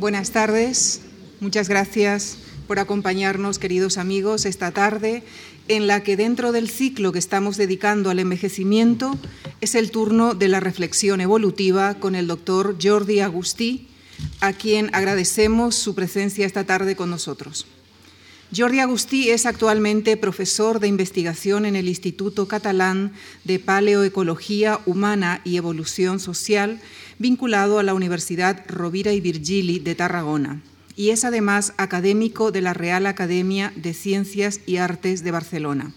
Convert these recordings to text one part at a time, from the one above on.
Buenas tardes. Muchas gracias por acompañarnos, queridos amigos, esta tarde en la que dentro del ciclo que estamos dedicando al envejecimiento es el turno de la reflexión evolutiva con el doctor Jordi Agustí, a quien agradecemos su presencia esta tarde con nosotros. Jordi Agustí es actualmente profesor de investigación en el Instituto Catalán de Paleoecología Humana y Evolución Social, vinculado a la Universidad Rovira y Virgili de Tarragona, y es además académico de la Real Academia de Ciencias y Artes de Barcelona.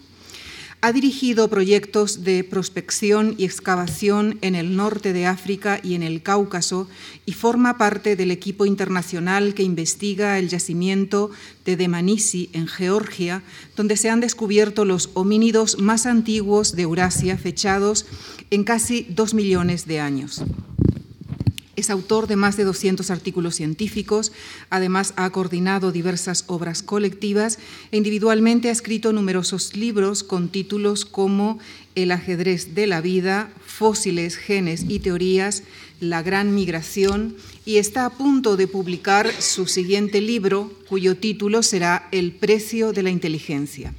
Ha dirigido proyectos de prospección y excavación en el norte de África y en el Cáucaso y forma parte del equipo internacional que investiga el yacimiento de Demanisi en Georgia, donde se han descubierto los homínidos más antiguos de Eurasia, fechados en casi dos millones de años. Es autor de más de 200 artículos científicos, además ha coordinado diversas obras colectivas e individualmente ha escrito numerosos libros con títulos como El ajedrez de la vida, Fósiles, genes y teorías, La gran migración y está a punto de publicar su siguiente libro cuyo título será El precio de la inteligencia.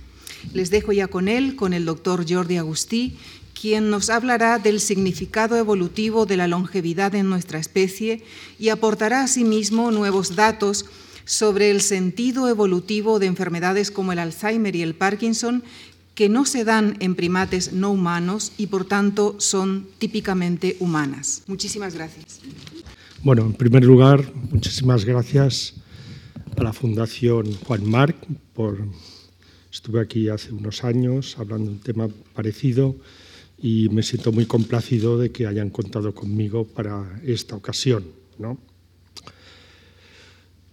Les dejo ya con él, con el doctor Jordi Agustí, quien nos hablará del significado evolutivo de la longevidad en nuestra especie y aportará asimismo nuevos datos sobre el sentido evolutivo de enfermedades como el Alzheimer y el Parkinson que no se dan en primates no humanos y por tanto son típicamente humanas. Muchísimas gracias. Bueno, en primer lugar, muchísimas gracias a la Fundación Juan Marc por estuve aquí hace unos años hablando de un tema parecido y me siento muy complacido de que hayan contado conmigo para esta ocasión.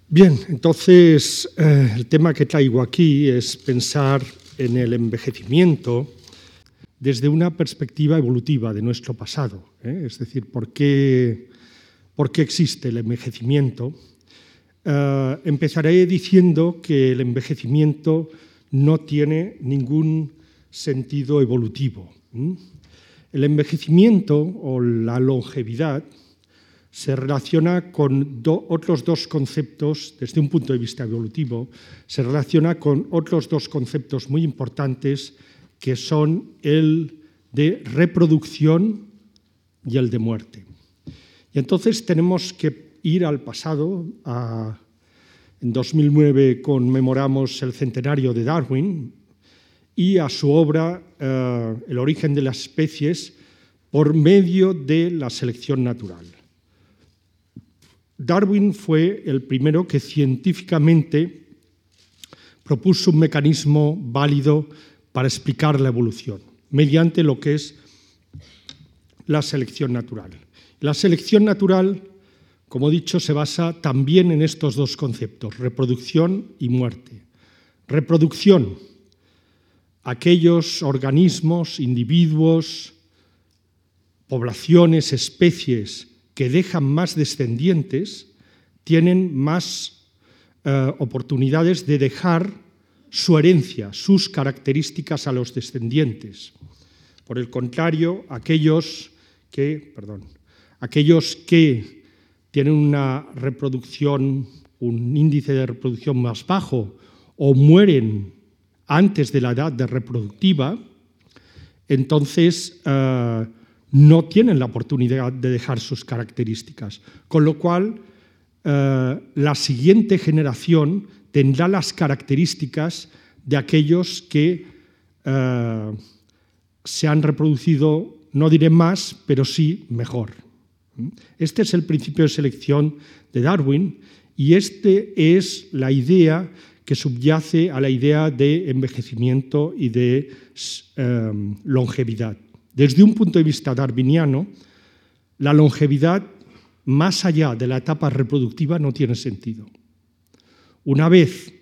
Bien, entonces eh, el tema que traigo aquí es pensar en el envejecimiento desde una perspectiva evolutiva de nuestro pasado, ¿eh? es decir, ¿por qué, por qué existe el envejecimiento. Eh, empezaré diciendo que el envejecimiento no tiene ningún sentido evolutivo. El envejecimiento o la longevidad se relaciona con otros dos conceptos, desde un punto de vista evolutivo, se relaciona con otros dos conceptos muy importantes que son el de reproducción y el de muerte. Y entonces tenemos que ir al pasado. en 2009 conmemoramos el centenario de Darwin, y a su obra eh, El origen de las especies por medio de la selección natural. Darwin fue el primero que científicamente propuso un mecanismo válido para explicar la evolución, mediante lo que es la selección natural. La selección natural, como he dicho, se basa también en estos dos conceptos, reproducción y muerte. Reproducción, aquellos organismos, individuos, poblaciones, especies que dejan más descendientes, tienen más eh, oportunidades de dejar su herencia, sus características a los descendientes. Por el contrario, aquellos que, perdón, aquellos que tienen una reproducción, un índice de reproducción más bajo o mueren antes de la edad de reproductiva, entonces eh, no tienen la oportunidad de dejar sus características. Con lo cual, eh, la siguiente generación tendrá las características de aquellos que eh, se han reproducido, no diré más, pero sí mejor. Este es el principio de selección de Darwin y este es la idea que subyace a la idea de envejecimiento y de em, longevidad. Desde un punto de vista darwiniano, la longevidad más allá de la etapa reproductiva no tiene sentido. Una vez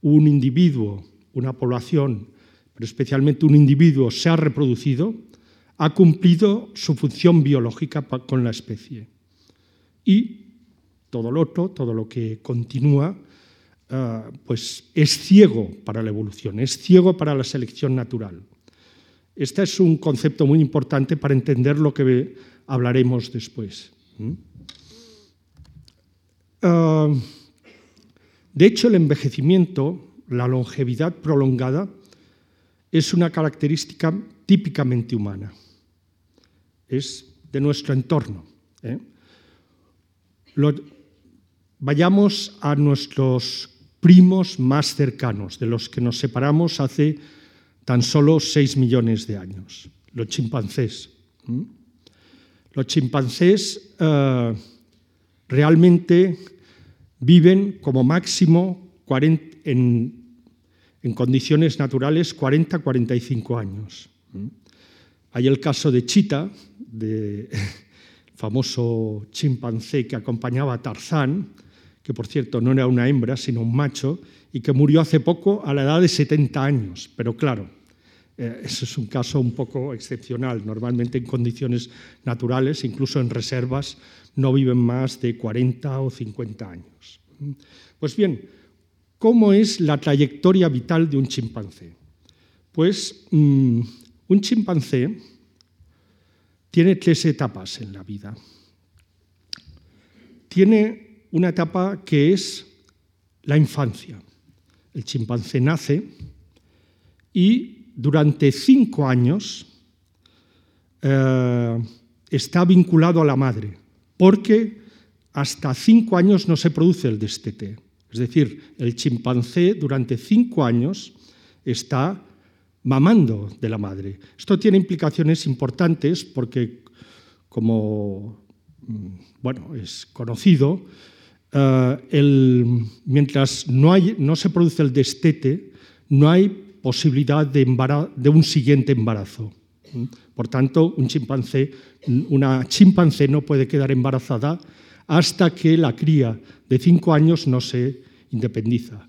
un individuo, una población, pero especialmente un individuo se ha reproducido, ha cumplido su función biológica con la especie. Y todo lo otro, todo lo que continúa, Ah, pues es ciego para la evolución, es ciego para la selección natural. Este es un concepto muy importante para entender lo que hablaremos después. de hecho, el envejecimiento, la longevidad prolongada, es una característica típicamente humana. Es de nuestro entorno. ¿eh? vayamos a nuestros primos más cercanos, de los que nos separamos hace tan solo 6 millones de años, los chimpancés. Los chimpancés eh, realmente viven como máximo en, condiciones naturales 40-45 años. Hay el caso de Chita, de famoso chimpancé que acompañaba a Tarzán, que por cierto no era una hembra, sino un macho, y que murió hace poco a la edad de 70 años. Pero claro, eh, eso es un caso un poco excepcional. Normalmente en condiciones naturales, incluso en reservas, no viven más de 40 o 50 años. Pues bien, ¿cómo es la trayectoria vital de un chimpancé? Pues mm, un chimpancé tiene tres etapas en la vida. Tiene una etapa que es la infancia. El chimpancé nace y durante cinco años eh, está vinculado a la madre, porque hasta cinco años no se produce el destete. Es decir, el chimpancé durante cinco años está mamando de la madre. Esto tiene implicaciones importantes porque, como mm, bueno, es conocido, eh, mientras no, se produce el destete, no hay posibilidad de, un siguiente embarazo. Por tanto, una chimpancé no puede quedar embarazada hasta que la cría de cinco años no se independiza.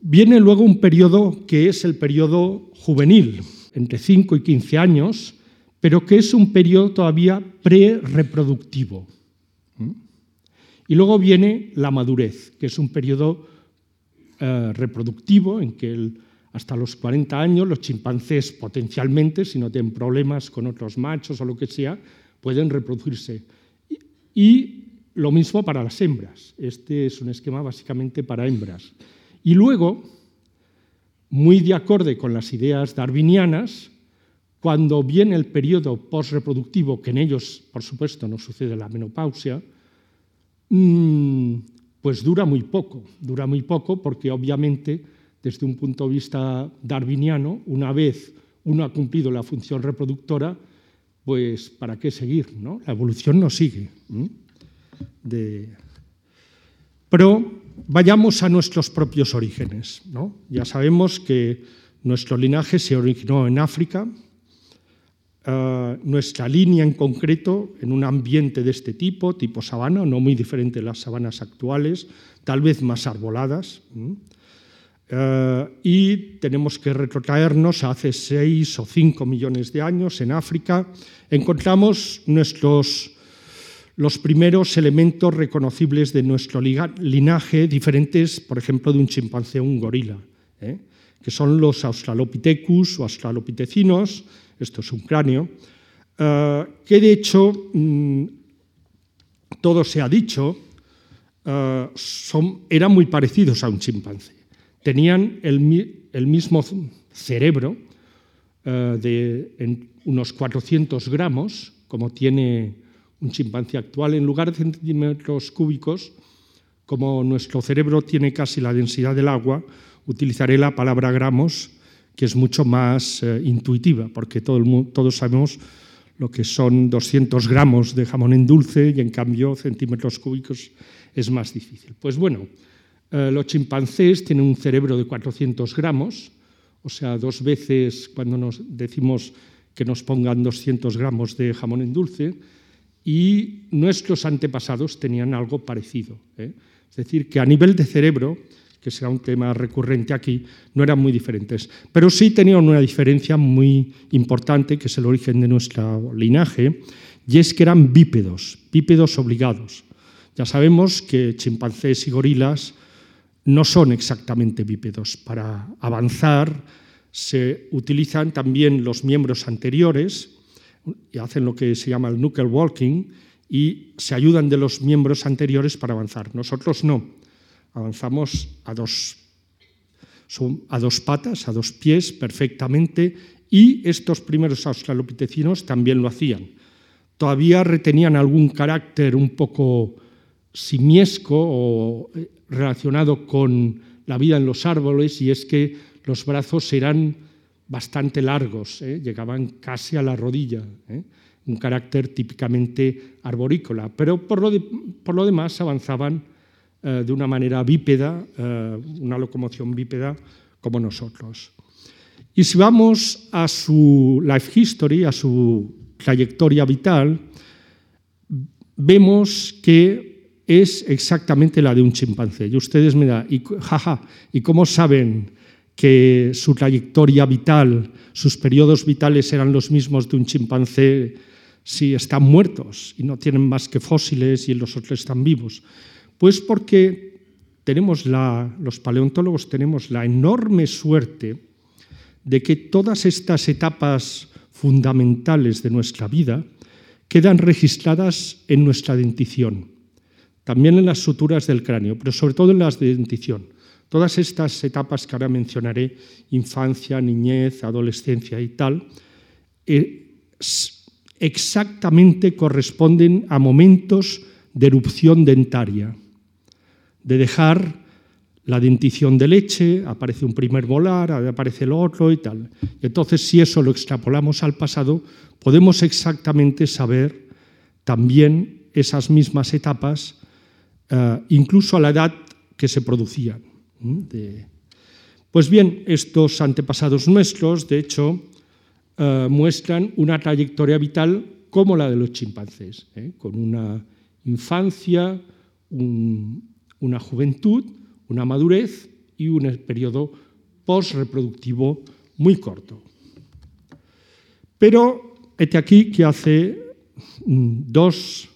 Viene luego un periodo que es el periodo juvenil, entre 5 y 15 años, pero que es un periodo todavía pre-reproductivo. Y luego viene la madurez, que es un periodo eh, reproductivo en que hasta los 40 años los chimpancés potencialmente, si no tienen problemas con otros machos o lo que sea, pueden reproducirse. Y, lo mismo para las hembras. Este es un esquema básicamente para hembras. Y luego, muy de acorde con las ideas darwinianas, cuando viene el periodo postreproductivo, que en ellos, por supuesto, no sucede la menopausia, pues dura muy poco, dura muy poco porque obviamente desde un punto de vista darwiniano, una vez uno ha cumplido la función reproductora, pues ¿para qué seguir? No? La evolución no sigue. Pero vayamos a nuestros propios orígenes. ¿no? Ya sabemos que nuestro linaje se originó en África, eh, nuestra línea en concreto en un ambiente de este tipo, tipo sabana, no muy diferente de las sabanas actuales, tal vez más arboladas. Eh, y tenemos que retrotraernos a hace seis o cinco millones de años en África. Encontramos nuestros, los primeros elementos reconocibles de nuestro linaje, diferentes, por ejemplo, de un chimpancé o un gorila, ¿eh? Que son los Australopithecus o australopitecinos, esto es un cráneo, eh, que de hecho, mm, todo se ha dicho, eh, son, eran muy parecidos a un chimpancé. Tenían el, mismo cerebro eh, de unos 400 gramos, como tiene un chimpancé actual, en lugar de centímetros cúbicos, como nuestro cerebro tiene casi la densidad del agua, utilizaré la palabra gramos que es mucho más eh, intuitiva, porque todo todos sabemos lo que son 200 gramos de jamón en dulce y en cambio centímetros cúbicos es más difícil. Pues bueno, eh, los chimpancés tienen un cerebro de 400 gramos, o sea, dos veces cuando nos decimos que nos pongan 200 gramos de jamón en dulce, y nuestros antepasados tenían algo parecido. ¿eh? Es decir, que a nivel de cerebro que será un tema recurrente aquí, no eran muy diferentes. Pero sí tenían una diferencia muy importante, que es el origen de nuestro linaje, y es que eran bípedos, bípedos obligados. Ya sabemos que chimpancés y gorilas no son exactamente bípedos. Para avanzar se utilizan también los miembros anteriores y hacen lo que se llama el knuckle walking y se ayudan de los miembros anteriores para avanzar. Nosotros no, avanzamos a dos, a dos patas, a dos pies perfectamente y estos primeros australopitecinos también lo hacían. Todavía retenían algún carácter un poco simiesco o eh, relacionado con la vida en los árboles y es que los brazos eran bastante largos, ¿eh? llegaban casi a la rodilla, ¿eh? un carácter típicamente arborícola, pero por lo, por lo demás avanzaban de una manera bípeda, una locomoción bípeda como nosotros. Y si vamos a su life history, a su trayectoria vital, vemos que es exactamente la de un chimpancé. Y ustedes me dan, y, jaja, ¿y cómo saben que su trayectoria vital, sus periodos vitales eran los mismos de un chimpancé si están muertos y no tienen más que fósiles y los otros están vivos? Pues porque los paleontólogos tenemos la enorme suerte de que todas estas etapas fundamentales de nuestra vida quedan registradas en nuestra dentición, también en las suturas del cráneo, pero sobre todo en las de dentición. Todas estas etapas que ahora mencionaré, infancia, niñez, adolescencia y tal, eh, exactamente corresponden a momentos de erupción dentaria, de dejar la dentición de leche, aparece un primer volar, aparece el otro y tal. Entonces, si eso lo extrapolamos al pasado, podemos exactamente saber también esas mismas etapas, eh, incluso a la edad que se producían. Pues bien, estos antepasados nuestros, de hecho, eh, muestran una trayectoria vital como la de los chimpancés, ¿eh? con una infancia, una juventud, una madurez y un periodo postreproductivo muy corto. Pero este aquí que hace mm, dos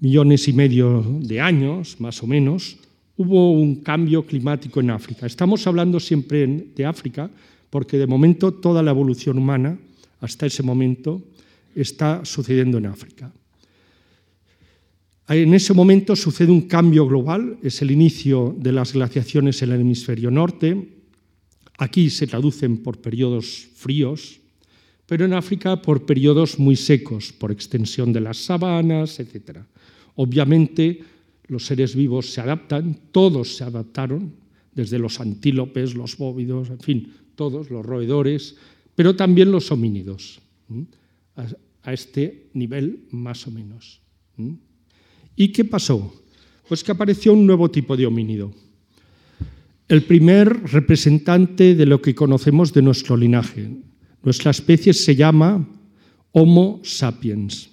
millones y medio de años, más o menos, hubo un cambio climático en África. Estamos hablando siempre de África porque de momento toda la evolución humana, hasta ese momento, está sucediendo en África. En ese momento sucede un cambio global, es el inicio de las glaciaciones en el hemisferio norte. Aquí se traducen por periodos fríos, pero en África por periodos muy secos, por extensión de las sabanas, etc. Obviamente los seres vivos se adaptan, todos se adaptaron, desde los antílopes, los bóvidos, en fin, todos los roedores, pero también los homínidos, a este nivel más o menos. ¿Y qué pasó? Pues que apareció un nuevo tipo de homínido. El primer representante de lo que conocemos de nuestro linaje. Nuestra especie se llama Homo sapiens.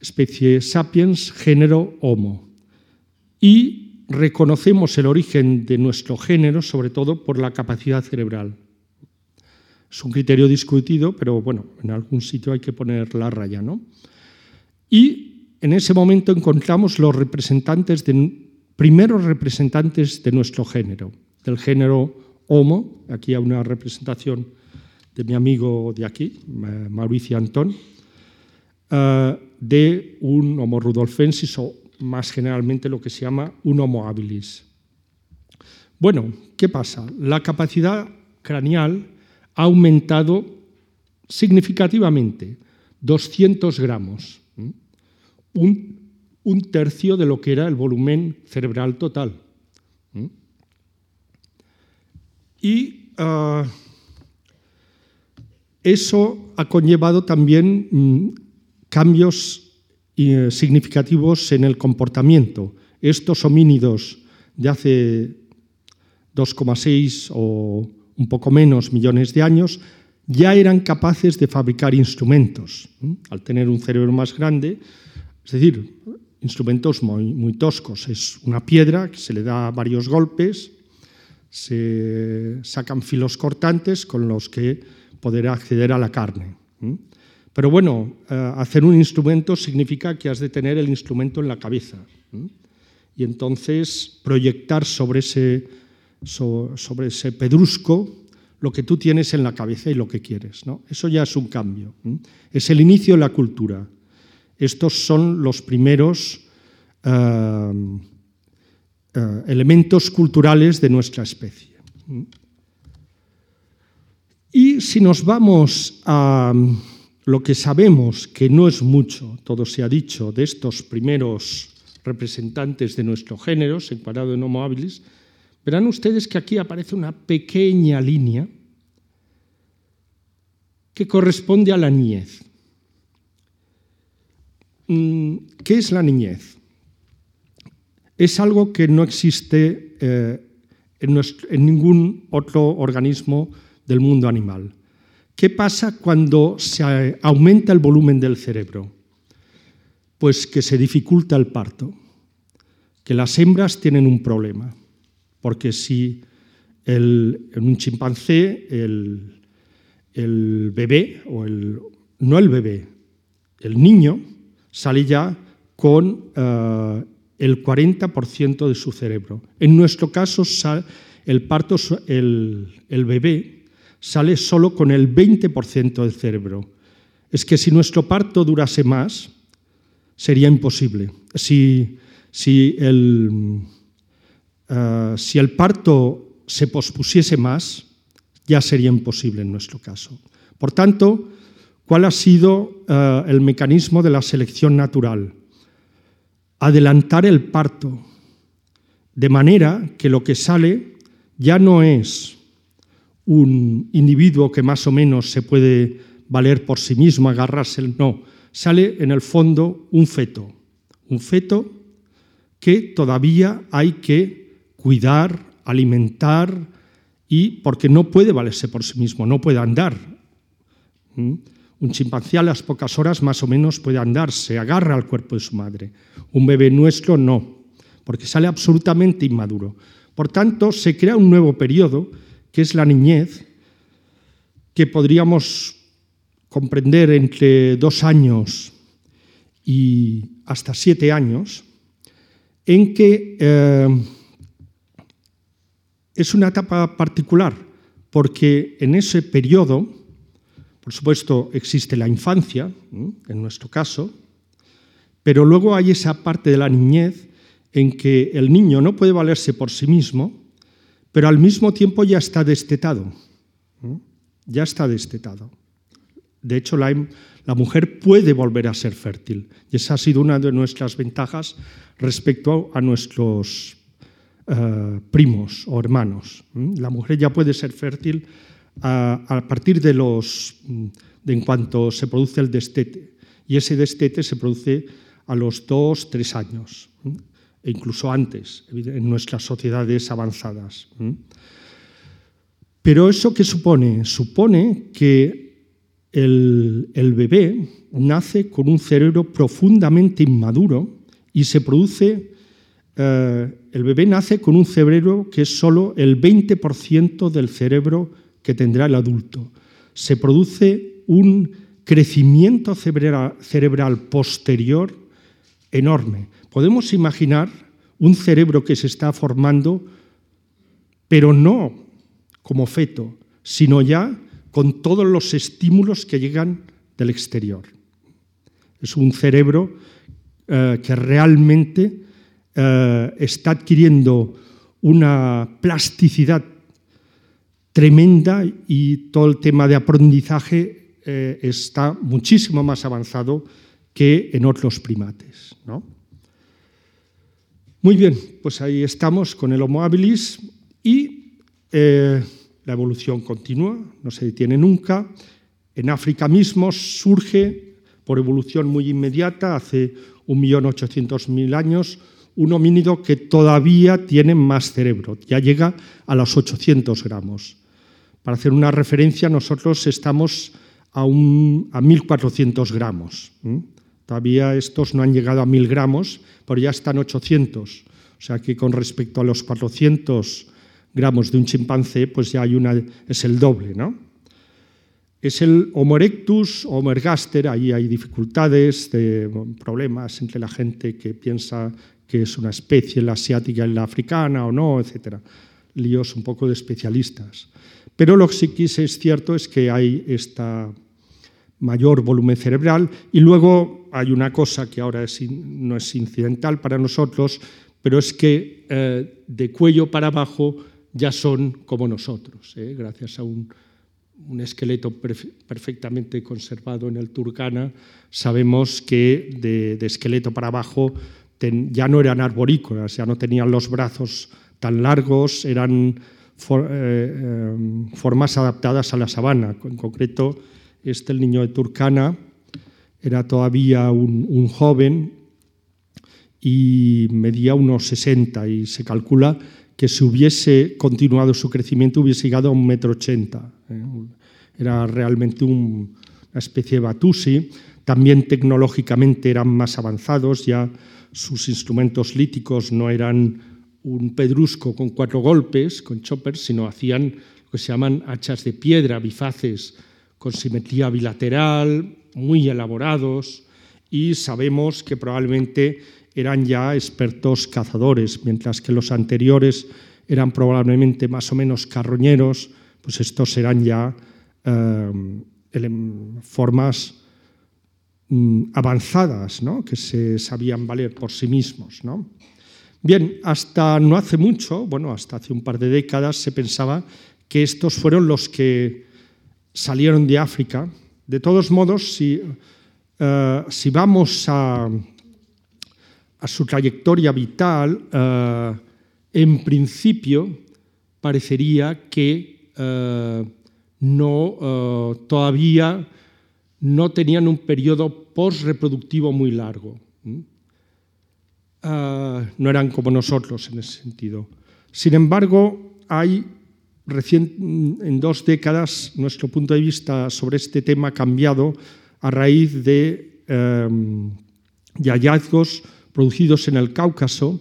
Especie sapiens, género Homo. Y reconocemos el origen de nuestro género sobre todo por la capacidad cerebral. Es un criterio discutido, pero bueno, en algún sitio hay que poner la raya, ¿no? Y en ese momento encontramos los representantes primeros representantes de nuestro género, del género Homo. Aquí hay una representación de mi amigo de aquí, Mauricio Antón, eh, de un Homo rudolfensis o más generalmente lo que se llama un Homo habilis. Bueno, ¿qué pasa? La capacidad craneal ha aumentado significativamente, 200 gramos un, tercio de lo que era el volumen cerebral total. ¿Mm? Y ah, eso ha conllevado también mm, cambios eh, significativos en el comportamiento. Estos homínidos de hace 2,6 o un poco menos millones de años ya eran capaces de fabricar instrumentos. Al tener un cerebro más grande, es decir, instrumentos muy, toscos. Es una piedra que se le da varios golpes, se sacan filos cortantes con los que poder acceder a la carne. Pero bueno, eh, hacer un instrumento significa que has de tener el instrumento en la cabeza. Y entonces proyectar sobre ese, sobre ese pedrusco lo que tú tienes en la cabeza y lo que quieres. ¿no? Eso ya es un cambio. Es el inicio de la cultura Estos son los primeros eh, eh, elementos culturales de nuestra especie. Y si nos vamos a lo que sabemos, que no es mucho, todo se ha dicho, de estos primeros representantes de nuestro género, separado en Homo habilis, verán ustedes que aquí aparece una pequeña línea que corresponde a la niñez. Mm, ¿Qué es la niñez? Es algo que no existe eh, en, ningún otro organismo del mundo animal. ¿Qué pasa cuando se aumenta el volumen del cerebro? Pues que se dificulta el parto, que las hembras tienen un problema, porque si en un chimpancé el, bebé, o el, no el bebé, el niño sale ya con eh, el 40% de su cerebro. En nuestro caso, el parto, el bebé sale solo con el 20% del cerebro. Es que si nuestro parto durase más, sería imposible. Si, si, el, eh, si el parto se pospusiese más, ya sería imposible en nuestro caso. Por tanto, ¿cuál ha sido eh, el mecanismo de la selección natural? Adelantar el parto, de manera que lo que sale ya no es un individuo que más o menos se puede valer por sí mismo, agarrarse, no, sale en el fondo un feto, un feto que todavía hay que cuidar, alimentar y porque no puede valerse por sí mismo, no puede andar. Un chimpancé a las pocas horas más o menos puede andar, se agarra al cuerpo de su madre. Un bebé nuestro no, porque sale absolutamente inmaduro. Por tanto, se crea un nuevo periodo que es la niñez, que podríamos comprender entre dos años y hasta siete años, en que eh, es una etapa particular, porque en ese periodo, por supuesto, existe la infancia, en nuestro caso, pero luego hay esa parte de la niñez en que el niño no puede valerse por sí mismo pero al mismo tiempo ya está destetado. Ya está destetado. De hecho, la, mujer puede volver a ser fértil. Y esa ha sido una de nuestras ventajas respecto a nuestros eh, primos o hermanos. La mujer ya puede ser fértil a, partir de los. De en cuanto se produce el destete. Y ese destete se produce a los dos, tres años e incluso antes en nuestras sociedades avanzadas. Pero eso qué supone? Supone que el, bebé nace con un cerebro profundamente inmaduro y se produce, eh, el bebé nace con un cerebro que es solo el 20% del cerebro que tendrá el adulto. Se produce un crecimiento cerebral posterior enorme podemos imaginar un cerebro que se está formando, pero no como feto, sino ya con todos los estímulos que llegan del exterior. Es un cerebro eh, que realmente eh, está adquiriendo una plasticidad tremenda y todo el tema de aprendizaje eh, está muchísimo más avanzado que en otros primates. ¿no? Muy bien, pues ahí estamos con el Homo habilis y eh, la evolución continúa, no se detiene nunca. En África mismo surge, por evolución muy inmediata, hace 1.800.000 años, un homínido que todavía tiene más cerebro, ya llega a los 800 gramos. Para hacer una referencia, nosotros estamos a, a 1.400 gramos. Todavía estos no han llegado a 1000 gramos, pero ya están 800. O sea que con respecto a los 400 gramos de un chimpancé, pues ya hay una, es el doble, ¿no? Es el Homo erectus, Homo ergaster, ahí hay dificultades, de, problemas entre la gente que piensa que es una especie, la asiática y la africana o no, etc. Líos un poco de especialistas. Pero lo que sí es cierto es que hay esta mayor volumen cerebral. Y luego hay una cosa que ahora no es incidental para nosotros, pero es que eh, de cuello para abajo ya son como nosotros, ¿eh? gracias a un, esqueleto perfectamente conservado en el Turkana, sabemos que de, esqueleto para abajo ya no eran arborícolas, ya no tenían los brazos tan largos, eran eh, formas adaptadas a la sabana. En concreto, este, el niño de Turkana, era todavía un, joven y medía unos 60 y se calcula que si hubiese continuado su crecimiento hubiese llegado a un metro ochenta. ¿eh? Era realmente una especie de Batusi. También tecnológicamente eran más avanzados, ya sus instrumentos líticos no eran un pedrusco con cuatro golpes, con choppers, sino hacían lo que se llaman hachas de piedra, bifaces, con simetría bilateral, muy elaborados, y sabemos que probablemente eran ya expertos cazadores, mientras que los anteriores eran probablemente más o menos carroñeros, pues estos eran ya eh, formas avanzadas, ¿no? que se sabían valer por sí mismos. Bien, hasta no hace mucho, bueno, hasta hace un par de décadas, se pensaba que estos fueron los que salieron de África. De todos modos, si, eh, vamos a, a, su trayectoria vital, eh, en principio parecería que eh, no, todavía no tenían un periodo postreproductivo muy largo. no eran como nosotros en ese sentido. Sin embargo, hay en dos décadas nuestro punto de vista sobre este tema ha cambiado a raíz de, em, hallazgos producidos en el Cáucaso,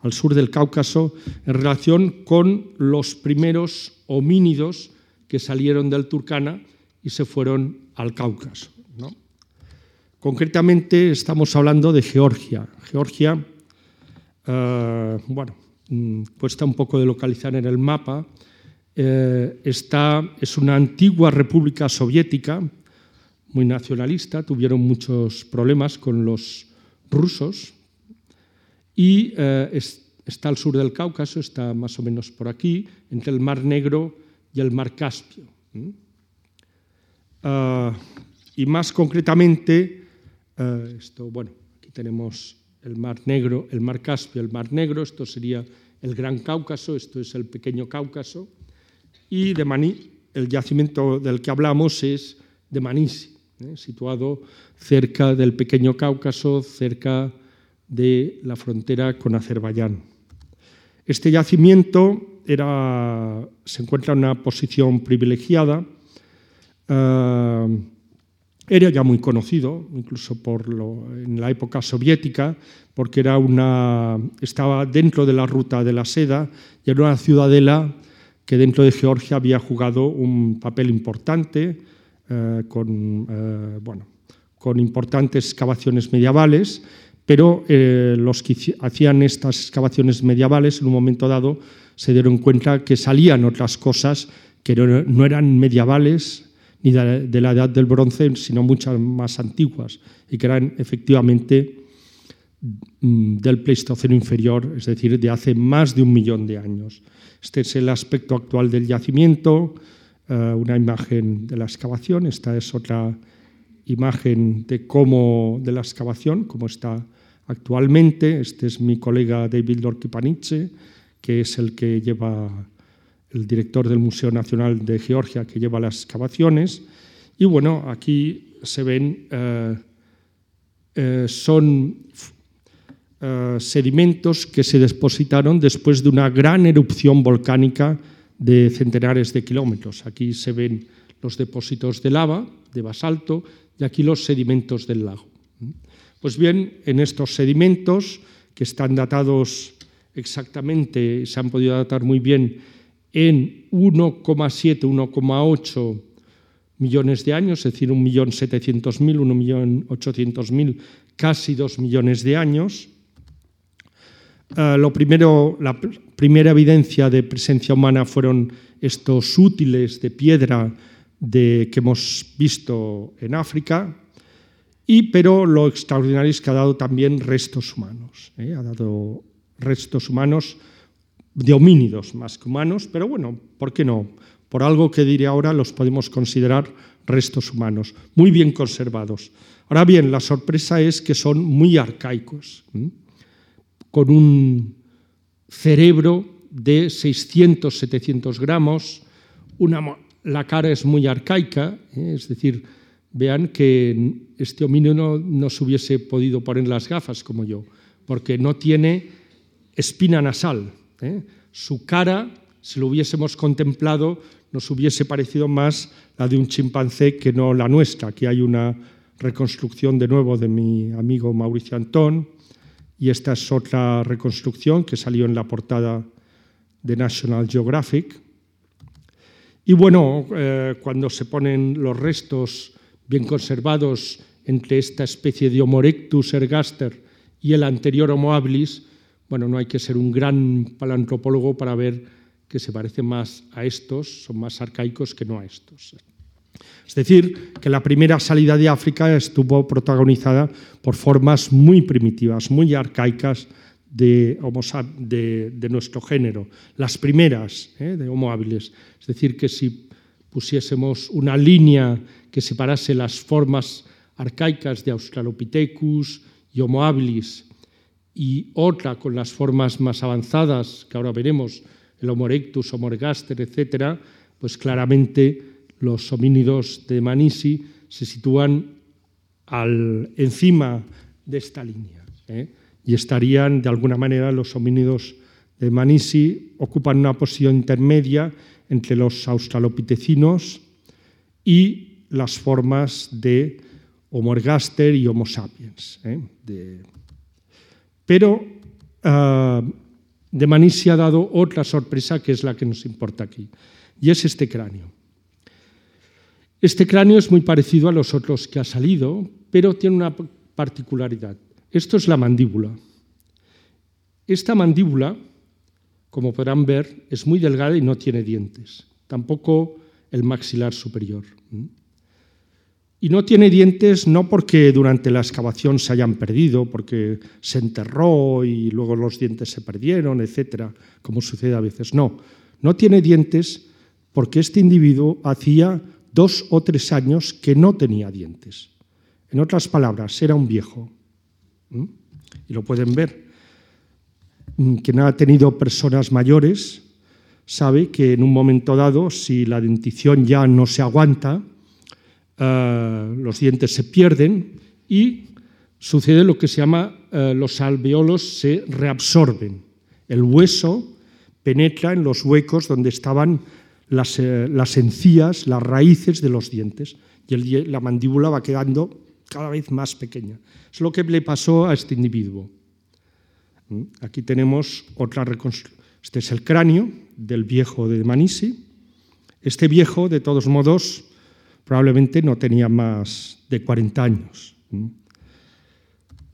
al sur del Cáucaso, en relación con los primeros homínidos que salieron del Turkana y se fueron al Cáucaso. Concretamente estamos hablando de Georgia. Georgia, eh, bueno, mm, cuesta un poco de localizar en el mapa, eh, es una antigua república soviética, muy nacionalista, tuvieron muchos problemas con los rusos y eh, está al sur del Cáucaso, está más o menos por aquí, entre el Mar Negro y el Mar Caspio. Ah, y más concretamente, eh, esto, bueno, aquí tenemos el Mar Negro, el Mar Caspio, el Mar Negro, esto sería el Gran Cáucaso, esto es el Pequeño Cáucaso, y de Maní, el yacimiento del que hablamos es de Manisi, ¿eh? situado cerca del pequeño Cáucaso, cerca de la frontera con Azerbaiyán. Este yacimiento era, se encuentra en una posición privilegiada. Eh, era ya muy conocido, incluso en la época soviética, porque era una, estaba dentro de la ruta de la seda y era una ciudadela que dentro de Georgia había jugado un papel importante eh, con, eh, bueno, con importantes excavaciones medievales, pero eh, los que hacían estas excavaciones medievales en un momento dado se dieron cuenta que salían otras cosas que no eran medievales ni de la edad del bronce, sino muchas más antiguas y que eran efectivamente mm, del Pleistoceno inferior, es decir, de hace más de un millón de años. Este es el aspecto actual del yacimiento, eh, una imagen de la excavación. Esta es otra imagen de cómo de la excavación, cómo está actualmente. Este es mi colega David Lorkipanice, que es el que lleva el director del Museo Nacional de Georgia, que lleva las excavaciones. Y bueno, aquí se ven, eh, eh, son eh, sedimentos que se depositaron después de una gran erupción volcánica de centenares de kilómetros. Aquí se ven los depósitos de lava, de basalto, y aquí los sedimentos del lago. Pues bien, en estos sedimentos, que están datados exactamente, se han podido datar muy bien en 1,7, 1,8 millones de años, es decir, 1.700.000, 1.800.000, casi 2 millones de años, eh, lo primero, la primera evidencia de presencia humana fueron estos útiles de piedra de, que hemos visto en África, y, pero lo extraordinario es que ha dado también restos humanos. ¿eh? Ha dado restos humanos de homínidos más que humanos, pero bueno, ¿por qué no? Por algo que diré ahora los podemos considerar restos humanos, muy bien conservados. Ahora bien, la sorpresa es que son muy arcaicos, con un cerebro de 600, 700 gramos, la cara es muy arcaica, ¿eh? es decir, vean que este homínido no, se hubiese podido poner las gafas como yo, porque no tiene espina nasal. ¿Eh? Su cara, si lo hubiésemos contemplado, nos hubiese parecido más la de un chimpancé que no la nuestra. Aquí hay una reconstrucción de nuevo de mi amigo Mauricio Antón y esta es otra reconstrucción que salió en la portada de National Geographic. Y bueno, eh, cuando se ponen los restos bien conservados entre esta especie de Homo erectus ergaster y el anterior Homo habilis, bueno, no hay que ser un gran palantropólogo para ver que se parecen más a estos, son más arcaicos que no a estos. Es decir, que la primera salida de África estuvo protagonizada por formas muy primitivas, muy arcaicas de, de, nuestro género, las primeras ¿eh? de Homo habilis. Es decir, que si pusiésemos una línea que separase las formas arcaicas de Australopithecus y Homo habilis y otra con las formas más avanzadas, que ahora veremos, el Homo erectus, Homo ergaster, etc., pues claramente los homínidos de Manisi se sitúan encima de esta línea ¿eh? y estarían, de alguna manera, los homínidos de Manisi ocupan una posición intermedia entre los australopitecinos y las formas de Homo ergaster y Homo sapiens. ¿eh? Pero uh, de Manisi ha dado otra sorpresa que es la que nos importa aquí, y es este cráneo. Este cráneo es muy parecido a los otros que ha salido, pero tiene una particularidad. Esto es la mandíbula. Esta mandíbula, como podrán ver, es muy delgada y no tiene dientes. Tampoco el maxilar superior. Y no tiene dientes no porque durante la excavación se hayan perdido, porque se enterró y luego los dientes se perdieron, etcétera, como sucede a veces. No, no tiene dientes porque este individuo hacía dos o tres años que no tenía dientes. En otras palabras, era un viejo. Y lo pueden ver. Quien ha tenido personas mayores sabe que en un momento dado, si la dentición ya no se aguanta, eh, los dientes se pierden y sucede lo que se llama eh, los alveolos se reabsorben. El hueso penetra en los huecos donde estaban las, eh, encías, las raíces de los dientes y la mandíbula va quedando cada vez más pequeña. Es lo que le pasó a este individuo. ¿Mm? Aquí tenemos otra reconstrucción. Este es el cráneo del viejo de Manisi. Este viejo, de todos modos, probablemente no tenía más de 40 años.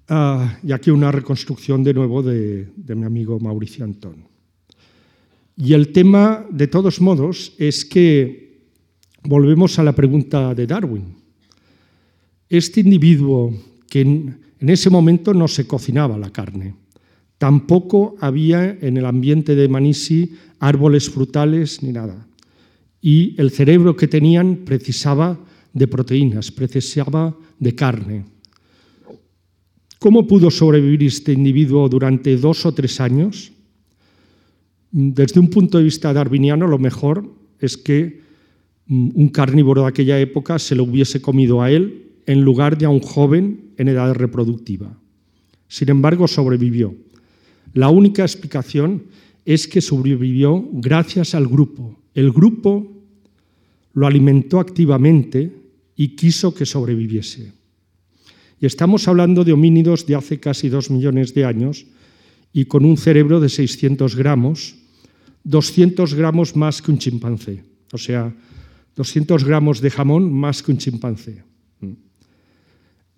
Ah, y aquí una reconstrucción de nuevo de, mi amigo Mauricio Antón. Y el tema, de todos modos, es que volvemos a la pregunta de Darwin. Este individuo que en, ese momento no se cocinaba la carne, tampoco había en el ambiente de Manisi árboles frutales ni nada y el cerebro que tenían precisaba de proteínas, precisaba de carne. ¿Cómo pudo sobrevivir este individuo durante dos o tres años? Desde un punto de vista darwiniano, lo mejor es que mm, un carnívoro de aquella época se lo hubiese comido a él en lugar de a un joven en edad reproductiva. Sin embargo, sobrevivió. La única explicación es que sobrevivió gracias al grupo, el grupo lo alimentó activamente y quiso que sobreviviese. Y estamos hablando de homínidos de hace casi dos millones de años y con un cerebro de 600 gramos, 200 gramos más que un chimpancé. O sea, 200 gramos de jamón más que un chimpancé.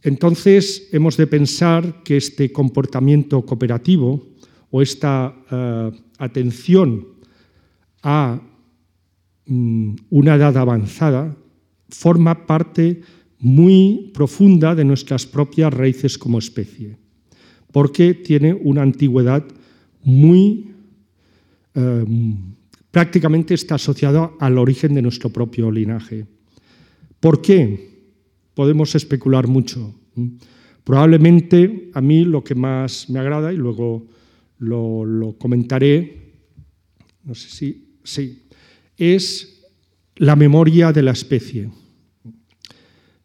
Entonces, hemos de pensar que este comportamiento cooperativo o esta eh, atención a Mm, una edad avanzada, forma parte muy profunda de nuestras propias raíces como especie, porque tiene una antigüedad muy eh, prácticamente está asociada al origen de nuestro propio linaje. ¿Por qué? Podemos especular mucho. Probablemente a mí lo que más me agrada, y luego lo, comentaré, no sé si, sí, es la memoria de la especie.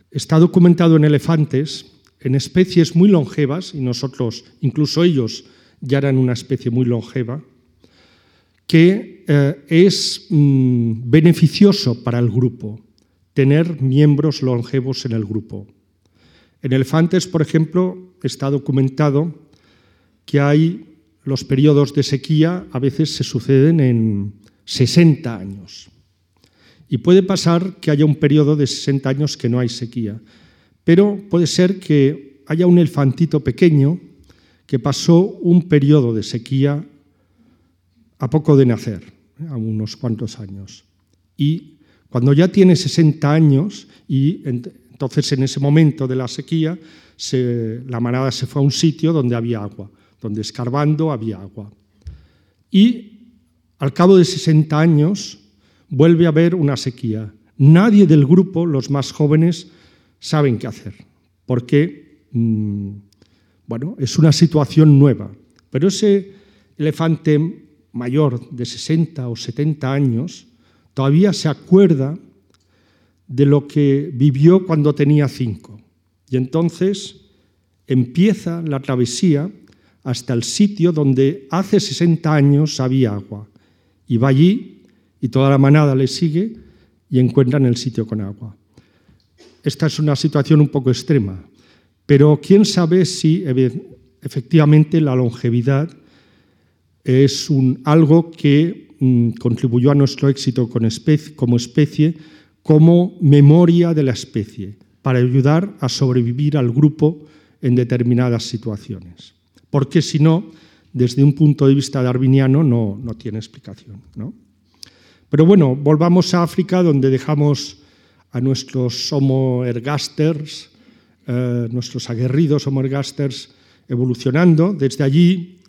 Está documentado en elefantes, en especies muy longevas, y nosotros, incluso ellos, ya eran una especie muy longeva, que eh, es mm, beneficioso para el grupo tener miembros longevos en el grupo. En elefantes, por ejemplo, está documentado que hay los periodos de sequía a veces se suceden en 60 años. Y puede pasar que haya un periodo de 60 años que no hay sequía, pero puede ser que haya un elefantito pequeño que pasó un periodo de sequía a poco de nacer, a unos cuantos años. Y cuando ya tiene 60 años, y entonces en ese momento de la sequía, la manada se fue a un sitio donde había agua, donde escarbando había agua. Y al cabo de 60 años vuelve a haber una sequía. Nadie del grupo, los más jóvenes, saben qué hacer, porque mm, bueno, es una situación nueva. Pero ese elefante mayor de 60 o 70 años todavía se acuerda de lo que vivió cuando tenía cinco. Y entonces empieza la travesía hasta el sitio donde hace 60 años había agua. Y va allí y toda la manada le sigue y encuentran el sitio con agua. Esta es una situación un poco extrema, pero quién sabe si efectivamente la longevidad es un, algo que mm, contribuyó a nuestro éxito como especie como memoria de la especie, para ayudar a sobrevivir al grupo en determinadas situaciones. Porque si no, desde un punto de vista darwiniano no, no tiene explicación. ¿no? Pero bueno, volvamos a África, donde dejamos a nuestros Homo ergasters, eh, nuestros aguerridos Homo ergasters, evolucionando. Desde allí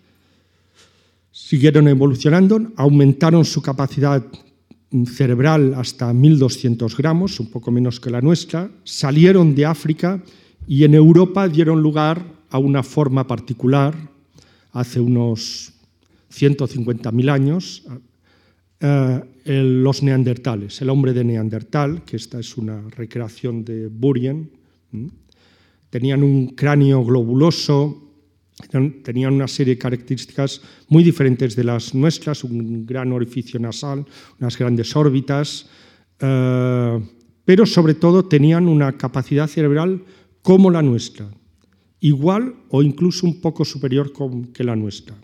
siguieron evolucionando, aumentaron su capacidad cerebral hasta 1200 gramos, un poco menos que la nuestra, salieron de África y en Europa dieron lugar a una forma particular hace unos 150.000 años, eh, los neandertales, el hombre de Neandertal, que esta es una recreación de Burien, tenían un cráneo globuloso, tenían una serie de características muy diferentes de las nuestras, un gran orificio nasal, unas grandes órbitas, eh, pero sobre todo tenían una capacidad cerebral como la nuestra, igual o incluso un poco superior que la nuestra.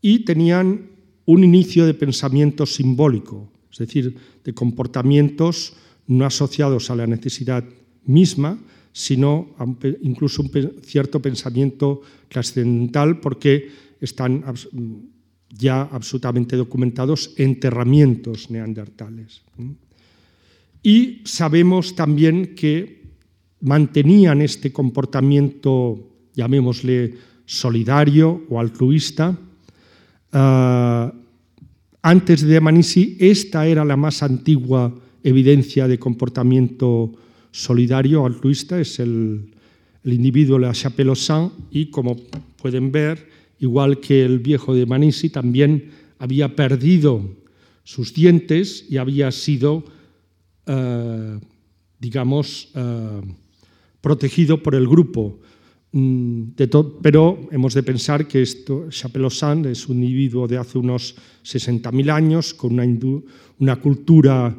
Y tenían un inicio de pensamiento simbólico, es decir, de comportamientos no asociados a la necesidad misma, sino incluso un cierto pensamiento trascendental porque están ya absolutamente documentados enterramientos neandertales. Y sabemos también que mantenían este comportamiento, llamémosle solidario o altruista, ah, antes de Manisi, esta era la más antigua evidencia de comportamiento solidario altruista es el, individuo La Chapelle y como pueden ver, igual que el viejo de Manisi, también había perdido sus dientes y había sido, eh, digamos, eh, protegido por el grupo. Mm, pero hemos de pensar que esto, es un individuo de hace unos 60.000 años, con una, cultura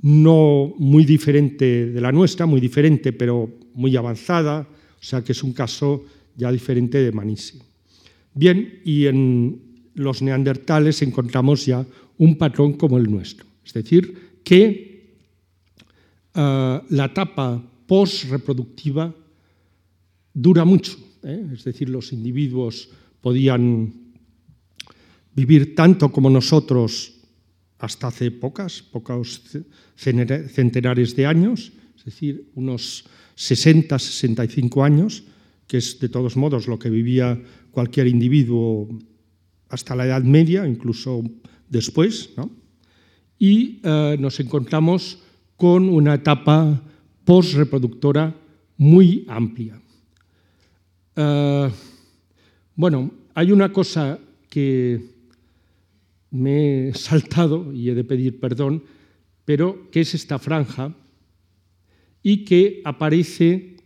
no muy diferente de la nuestra, muy diferente, pero muy avanzada, o sea que es un caso ya diferente de Manisi. Bien, y en los neandertales encontramos ya un patrón como el nuestro, es decir, que eh, la etapa post-reproductiva dura mucho, ¿eh? es decir, los individuos podían vivir tanto como nosotros hasta hace pocas, pocos centenares de años, es decir, unos 60, 65 años, que es de todos modos lo que vivía cualquier individuo hasta la Edad Media, incluso después, y eh, nos encontramos con una etapa postreproductora muy amplia. Eh, bueno, hay una cosa que me he saltado y he de pedir perdón, pero que es esta franja y que aparece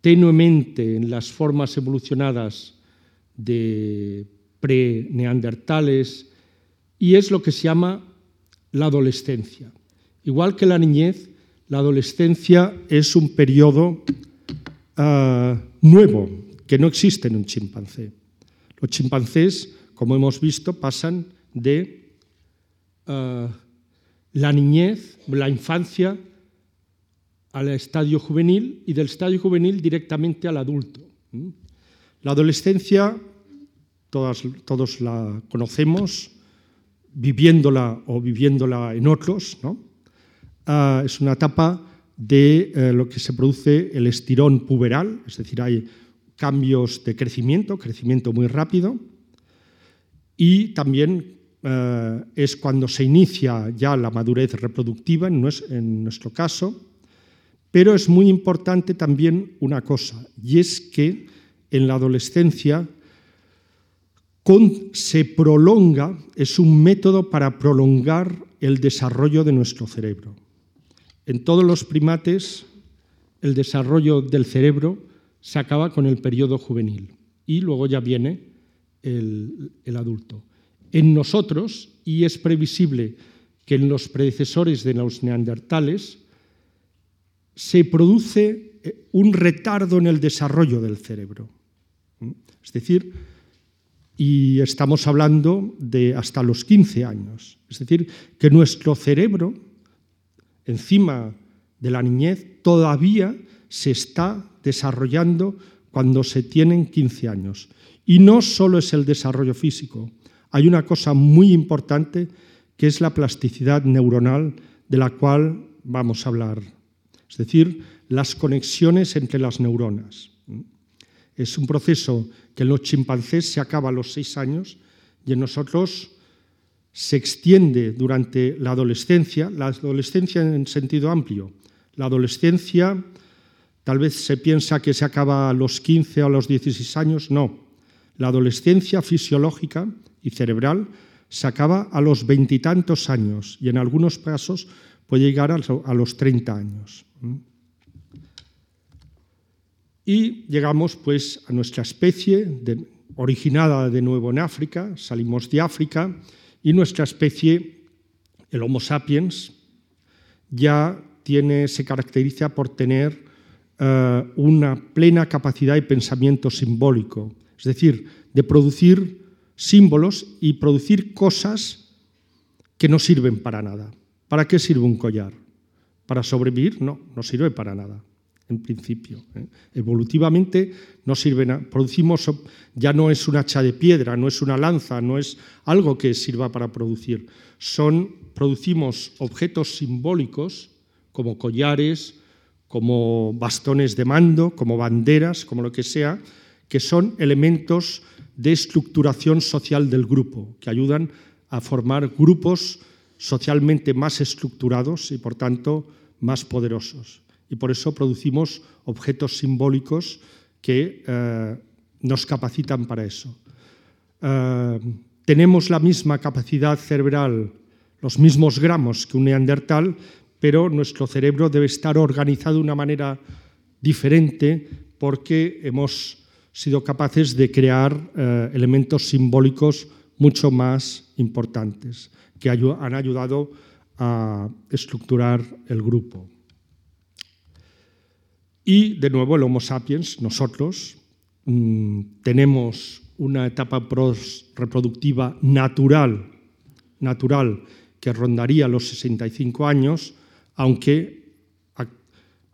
tenuemente en las formas evolucionadas de pre-neandertales y es lo que se llama la adolescencia. Igual que la niñez, la adolescencia es un periodo ah, nuevo que no existe en un chimpancé. Los chimpancés, como hemos visto, pasan de ah, la niñez, la infancia, al estadio juvenil y del estadio juvenil directamente al adulto. La adolescencia, todos la conocemos, viviéndola o viviéndola en otros, es una etapa de eh, lo que se produce el estirón puberal, es decir, hay cambios de crecimiento, crecimiento muy rápido, y también eh, es cuando se inicia ya la madurez reproductiva, en nuestro caso, pero es muy importante también una cosa, y es que en la adolescencia se prolonga, es un método para prolongar el desarrollo de nuestro cerebro. En todos los primates, el desarrollo del cerebro se acaba con el periodo juvenil y luego ya viene el, el adulto. En nosotros, y es previsible que en los predecesores de los neandertales, se produce eh, un retardo en el desarrollo del cerebro. Es decir, y estamos hablando de hasta los 15 años. Es decir, que nuestro cerebro, encima de la niñez, todavía se está desarrollando cuando se tienen 15 años. Y no solo es el desarrollo físico, hay una cosa muy importante que es la plasticidad neuronal de la cual vamos a hablar, es decir, las conexiones entre las neuronas. Es un proceso que en los chimpancés se acaba a los seis años y en nosotros se extiende durante la adolescencia, la adolescencia en sentido amplio. La adolescencia tal vez se piensa que se acaba a los 15 o a los 16 años, no. La adolescencia fisiológica y cerebral se acaba a los veintitantos años y en algunos casos puede llegar a los 30 años. Y llegamos pues a nuestra especie, originada de nuevo en África, salimos de África, y nuestra especie, el Homo sapiens, ya tiene, se caracteriza por tener eh, una plena capacidad de pensamiento simbólico, es decir, de producir símbolos y producir cosas que no sirven para nada. ¿Para qué sirve un collar? ¿Para sobrevivir? No, no sirve para nada en principio. ¿eh? Evolutivamente no sirve nada. Producimos, ya no es un hacha de piedra, no es una lanza, no es algo que sirva para producir. Son, producimos objetos simbólicos como collares, como bastones de mando, como banderas, como lo que sea, que son elementos de estructuración social del grupo, que ayudan a formar grupos socialmente más estructurados y, por tanto, más poderosos y por eso producimos objetos simbólicos que eh, nos capacitan para eso. Eh, tenemos la misma capacidad cerebral, los mismos gramos que un neandertal, pero nuestro cerebro debe estar organizado de una manera diferente porque hemos sido capaces de crear eh, elementos simbólicos mucho más importantes que han ayudado a estructurar el grupo. Y de nuevo el Homo sapiens, nosotros, mm, tenemos una etapa reproductiva natural, natural que rondaría los 65 años, aunque,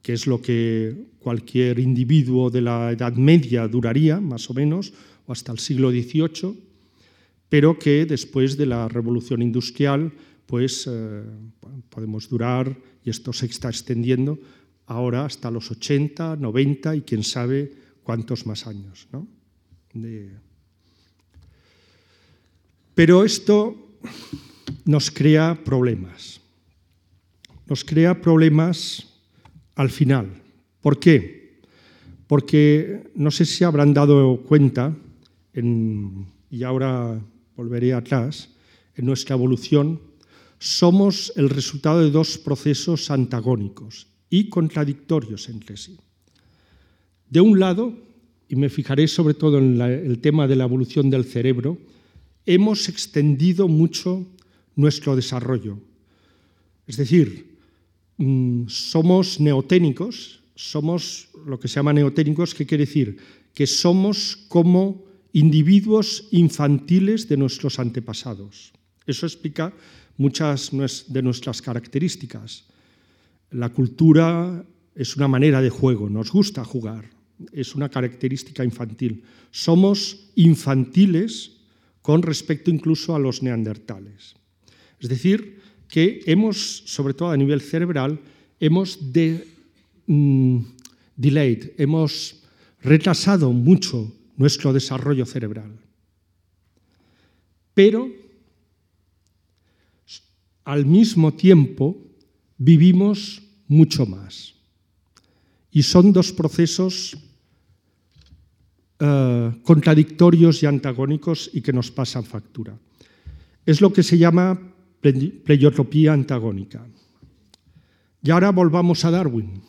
que es lo que cualquier individuo de la Edad Media duraría, más o menos, o hasta el siglo XVIII, pero que después de la Revolución Industrial pues eh, podemos durar, y esto se está extendiendo ahora hasta los 80, 90 y quién sabe cuántos más años. Pero esto nos crea problemas. Nos crea problemas al final. ¿Por qué? Porque no sé si habrán dado cuenta, y ahora volveré atrás, en nuestra evolución, somos el resultado de dos procesos antagónicos y contradictorios entre sí. De un lado, y me fijaré sobre todo en el tema de la evolución del cerebro, hemos extendido mucho nuestro desarrollo. Es decir, mm, somos neoténicos, somos lo que se llama neoténicos, que quiere decir que somos como individuos infantiles de nuestros antepasados. Eso explica muchas de nuestras características. La cultura es una manera de juego, nos gusta jugar, es una característica infantil. Somos infantiles con respecto incluso a los neandertales. Es decir, que hemos, sobre todo a nivel cerebral, hemos mm, delayed, hemos retrasado mucho nuestro desarrollo cerebral. Pero al mismo tiempo vivimos mucho más. Y son dos procesos eh, contradictorios y antagónicos y que nos pasan factura. Es lo que se llama pleiotropía antagónica. Y ahora volvamos a Darwin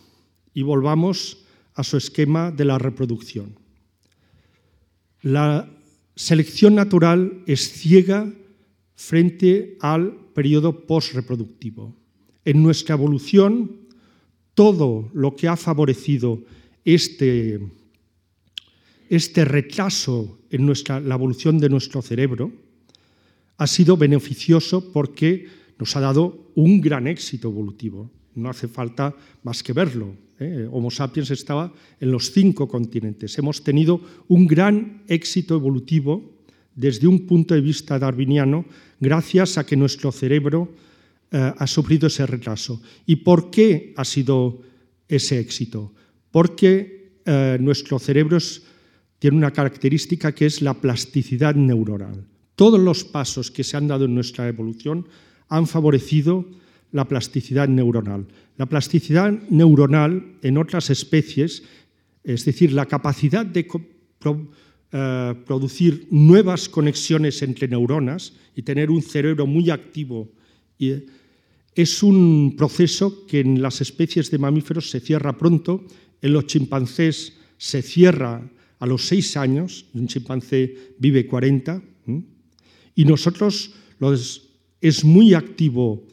y volvamos a su esquema de la reproducción. La selección natural es ciega frente al periodo postreproductivo. En nuestra evolución, todo lo que ha favorecido este, este retraso en nuestra, la evolución de nuestro cerebro ha sido beneficioso porque nos ha dado un gran éxito evolutivo. No hace falta más que verlo. ¿eh? Homo sapiens estaba en los cinco continentes. Hemos tenido un gran éxito evolutivo desde un punto de vista darwiniano gracias a que nuestro cerebro eh, ha sufrido ese retraso. ¿Y por qué ha sido ese éxito? Porque eh, nuestro cerebro tiene una característica que es la plasticidad neuronal. Todos los pasos que se han dado en nuestra evolución han favorecido la plasticidad neuronal. La plasticidad neuronal en otras especies, es decir, la capacidad de eh, producir nuevas conexiones entre neuronas y tener un cerebro muy activo. Y es un proceso que en las especies de mamíferos se cierra pronto, en los chimpancés se cierra a los seis años, un chimpancé vive 40, y nosotros es muy activo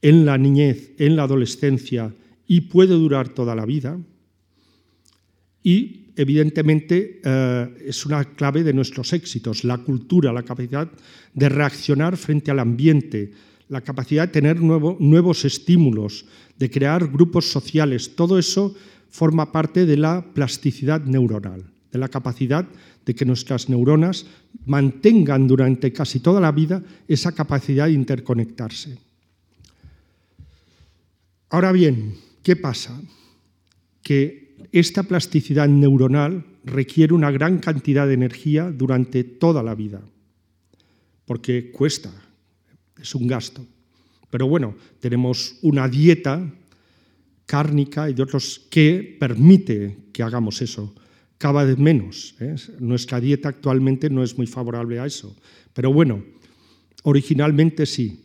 en la niñez, en la adolescencia y puede durar toda la vida. Y evidentemente eh, es una clave de nuestros éxitos, la cultura, la capacidad de reaccionar frente al ambiente, la capacidad de tener nuevos estímulos, de crear grupos sociales, todo eso forma parte de la plasticidad neuronal, de la capacidad de que nuestras neuronas mantengan durante casi toda la vida esa capacidad de interconectarse. Ahora bien, ¿qué pasa? Que esta plasticidad neuronal requiere una gran cantidad de energía durante toda la vida, porque cuesta, es un gasto. Pero bueno, tenemos una dieta cárnica y de otros que permite que hagamos eso, cada vez menos. ¿eh? Nuestra dieta actualmente no es muy favorable a eso, pero bueno, originalmente sí.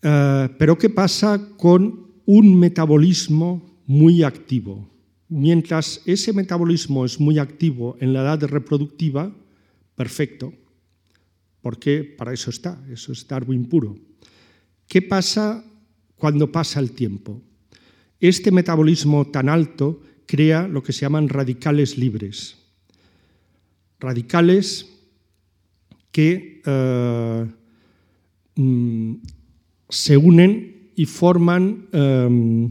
Eh, pero ¿qué pasa con un metabolismo muy activo. Mientras ese metabolismo es muy activo en la edad reproductiva, perfecto, porque para eso está, eso es Darwin puro. ¿Qué pasa cuando pasa el tiempo? Este metabolismo tan alto crea lo que se llaman radicales libres. Radicales que eh, mm, se unen y forman eh,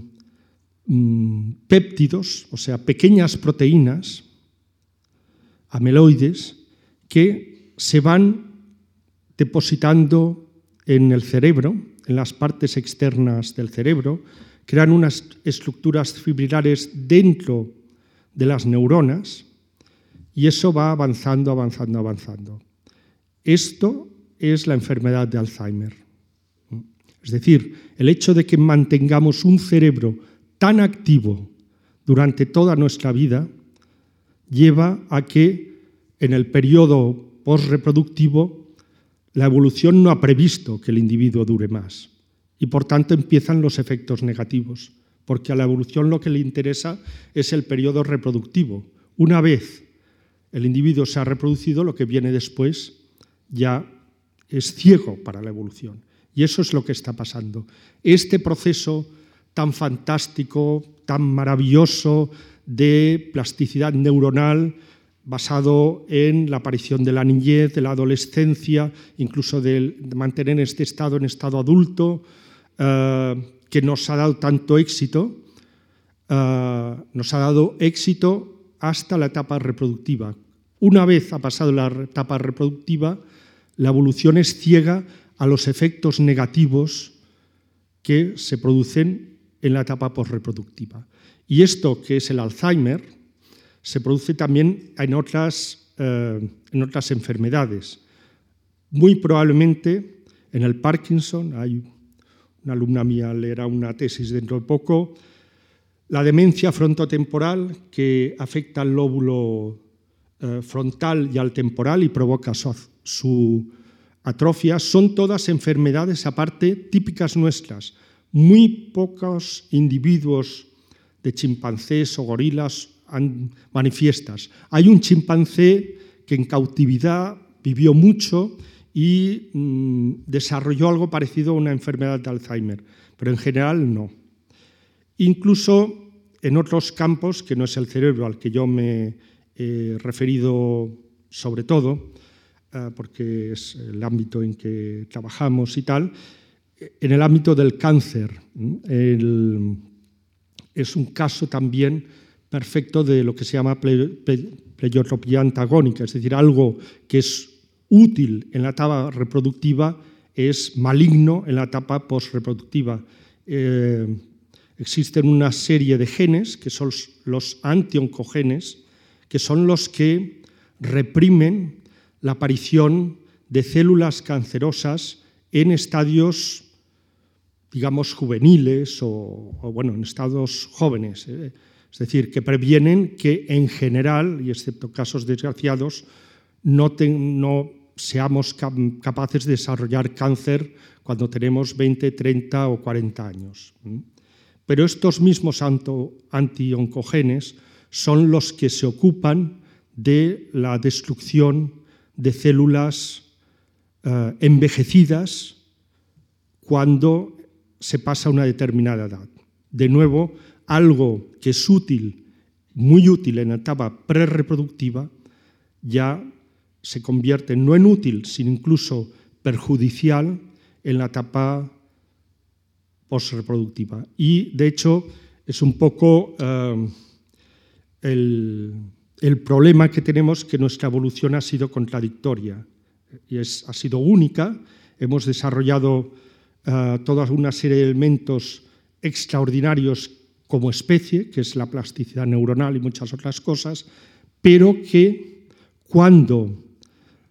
Mm, péptidos, o sea, pequeñas proteínas, ameloides, que se van depositando en el cerebro, en las partes externas del cerebro, crean unas estructuras fibrilares dentro de las neuronas y eso va avanzando, avanzando, avanzando. Esto es la enfermedad de Alzheimer. Es decir, el hecho de que mantengamos un cerebro tan activo durante toda nuestra vida lleva a que en el periodo postreproductivo la evolución no ha previsto que el individuo dure más y por tanto empiezan los efectos negativos, porque a la evolución lo que le interesa es el periodo reproductivo. Una vez el individuo se ha reproducido, lo que viene después ya es ciego para la evolución. Y eso es lo que está pasando. Este proceso tan fantástico, tan maravilloso de plasticidad neuronal, basado en la aparición de la niñez, de la adolescencia, incluso de, mantener este estado en estado adulto, eh, que nos ha dado tanto éxito, eh, nos ha dado éxito hasta la etapa reproductiva. Una vez ha pasado la etapa reproductiva, la evolución es ciega a los efectos negativos que se producen en la etapa postreproductiva. Y esto, que es el Alzheimer, se produce también en otras, eh, en otras enfermedades. Muy probablemente en el Parkinson, hay una alumna mía leerá una tesis dentro de poco, la demencia frontotemporal que afecta al lóbulo eh, frontal y al temporal y provoca su atrofia, son todas enfermedades aparte típicas nuestras. Muy pocos individuos de chimpancés o gorilas manifiestas. Hay un chimpancé que en cautividad vivió mucho y mm, desarrolló algo parecido a una enfermedad de Alzheimer, pero en general no. Incluso en otros campos, que no es el cerebro al que yo me he referido sobre todo, eh, porque es el ámbito en que trabajamos y tal, en el ámbito del cáncer. es un caso también perfecto de lo que se llama pleiotropía antagónica, es decir, algo que es útil en la etapa reproductiva es maligno en la etapa postreproductiva. Eh, existen una serie de genes, que son los antioncogenes, que son los que reprimen la aparición de células cancerosas en estadios, digamos, juveniles o, bueno, en estados jóvenes. ¿eh? Es decir, que previenen que en general, y excepto casos desgraciados, no, seamos capaces de desarrollar cáncer cuando tenemos 20, 30 o 40 años. Pero estos mismos antioncogenes son los que se ocupan de la destrucción de células eh, envejecidas cuando se pasa una determinada edad. De nuevo, algo que es útil, muy útil en la etapa prereproductiva, ya se convierte no en útil, sino incluso perjudicial en la etapa postreproductiva. Y, de hecho, es un poco eh, el, el problema que tenemos que nuestra evolución ha sido contradictoria y es, ha sido única. Hemos desarrollado uh, toda una serie de elementos extraordinarios como especie, que es la plasticidad neuronal y muchas otras cosas, pero que cuando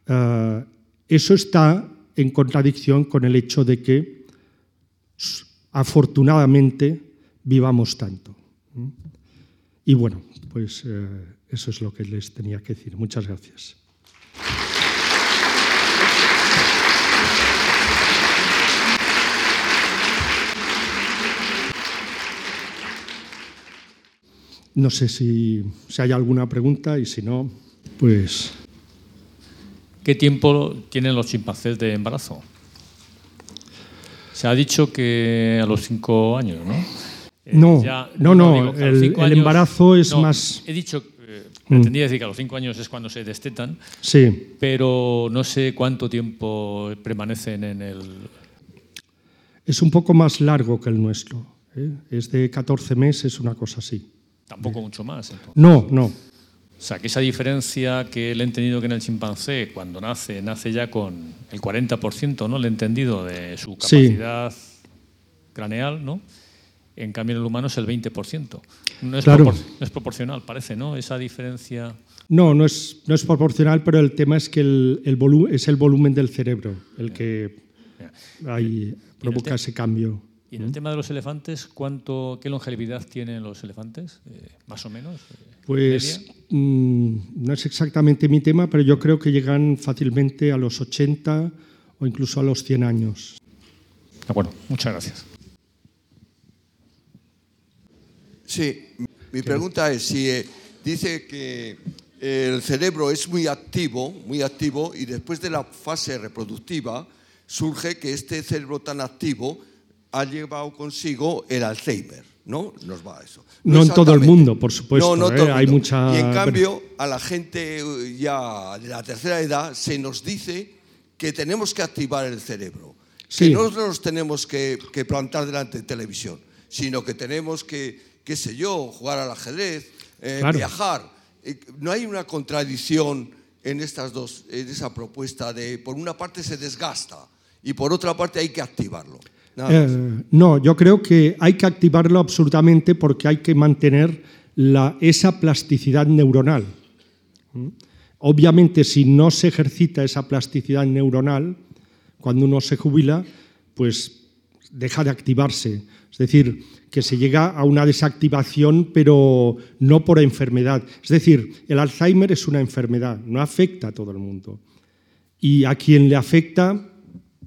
uh, eso está en contradicción con el hecho de que afortunadamente vivamos tanto. Y bueno, pues eh, eso es lo que les tenía que decir. Muchas gracias. No sé si, hay alguna pregunta y si no, pues... ¿Qué tiempo tienen los chimpancés de embarazo? Se ha dicho que a los cinco años, ¿no? Eh, no, no, no, el, embarazo es más... He dicho Pretendía decir que a los cinco años es cuando se destetan, sí. pero no sé cuánto tiempo permanecen en el... Es un poco más largo que el nuestro. ¿eh? Es de 14 meses, una cosa así. Tampoco mucho más. No, no. O sea, que esa diferencia que le he entendido que en el chimpancé, cuando nace, nace ya con el 40%, ¿no? Le he entendido de su capacidad craneal, ¿no? En cambio, en el humano es el 20%. No es, Claro. propor- no es proporcional, parece, ¿no? Esa diferencia. No, no es, no es proporcional, pero el tema es que el, el es el volumen del cerebro el que ahí provoca ese cambio. Y en el tema de los elefantes, ¿cuánto, ¿qué longevidad tienen los elefantes? Eh, más o menos. eh, Pues mm, no es exactamente mi tema, pero yo creo que llegan fácilmente a los 80 o incluso a los 100 años. De acuerdo, muchas gracias. Sí, mi pregunta es si eh, dice que el cerebro es muy activo, muy activo y después de la fase reproductiva surge que este cerebro tan activo ha llevado consigo el Alzheimer, ¿no? Nos va a eso. No en todo el mundo, por supuesto, No, no ¿eh? todo el Hay mundo. mucha- Y en cambio, a la gente eh, ya de la tercera edad se nos dice que tenemos que activar el cerebro. Sí. Que no nos tenemos que, que plantar delante de televisión, sino que tenemos que, qué sé yo, jugar al ajedrez, eh, Claro. viajar. No hay una contradicción en estas dos, en esa propuesta de por una parte se desgasta y por otra parte hay que activarlo. Eh, no, yo creo que hay que activarlo absolutamente porque hay que mantener la- esa plasticidad neuronal. ¿Mm? Obviamente, si no se ejercita esa plasticidad neuronal, cuando uno se jubila, pues deja de activarse. Es decir, que se llega a una desactivación, pero no por enfermedad. Es decir, el Alzheimer es una enfermedad, no afecta a todo el mundo. Y a quien le afecta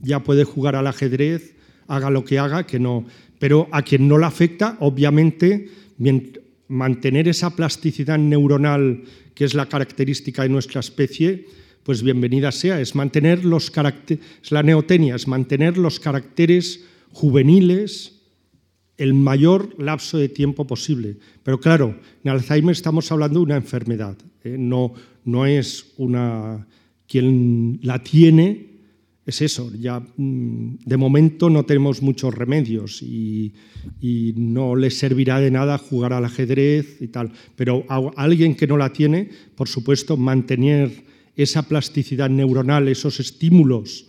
ya puede jugar al ajedrez, haga lo que haga, que no. Pero a quien no le afecta, obviamente, mantener esa plasticidad neuronal que es la característica de nuestra especie, pues bienvenida sea. Es mantener los caracteres, es la neotenia, es mantener los caracteres juveniles el mayor lapso de tiempo posible. Pero claro, en Alzheimer estamos hablando de una enfermedad, ¿eh? no, no es una... Quien la tiene es eso, ya mm, de momento no tenemos muchos remedios y, no le servirá de nada jugar al ajedrez y tal. Pero a alguien que no la tiene, por supuesto, mantener esa plasticidad neuronal, esos estímulos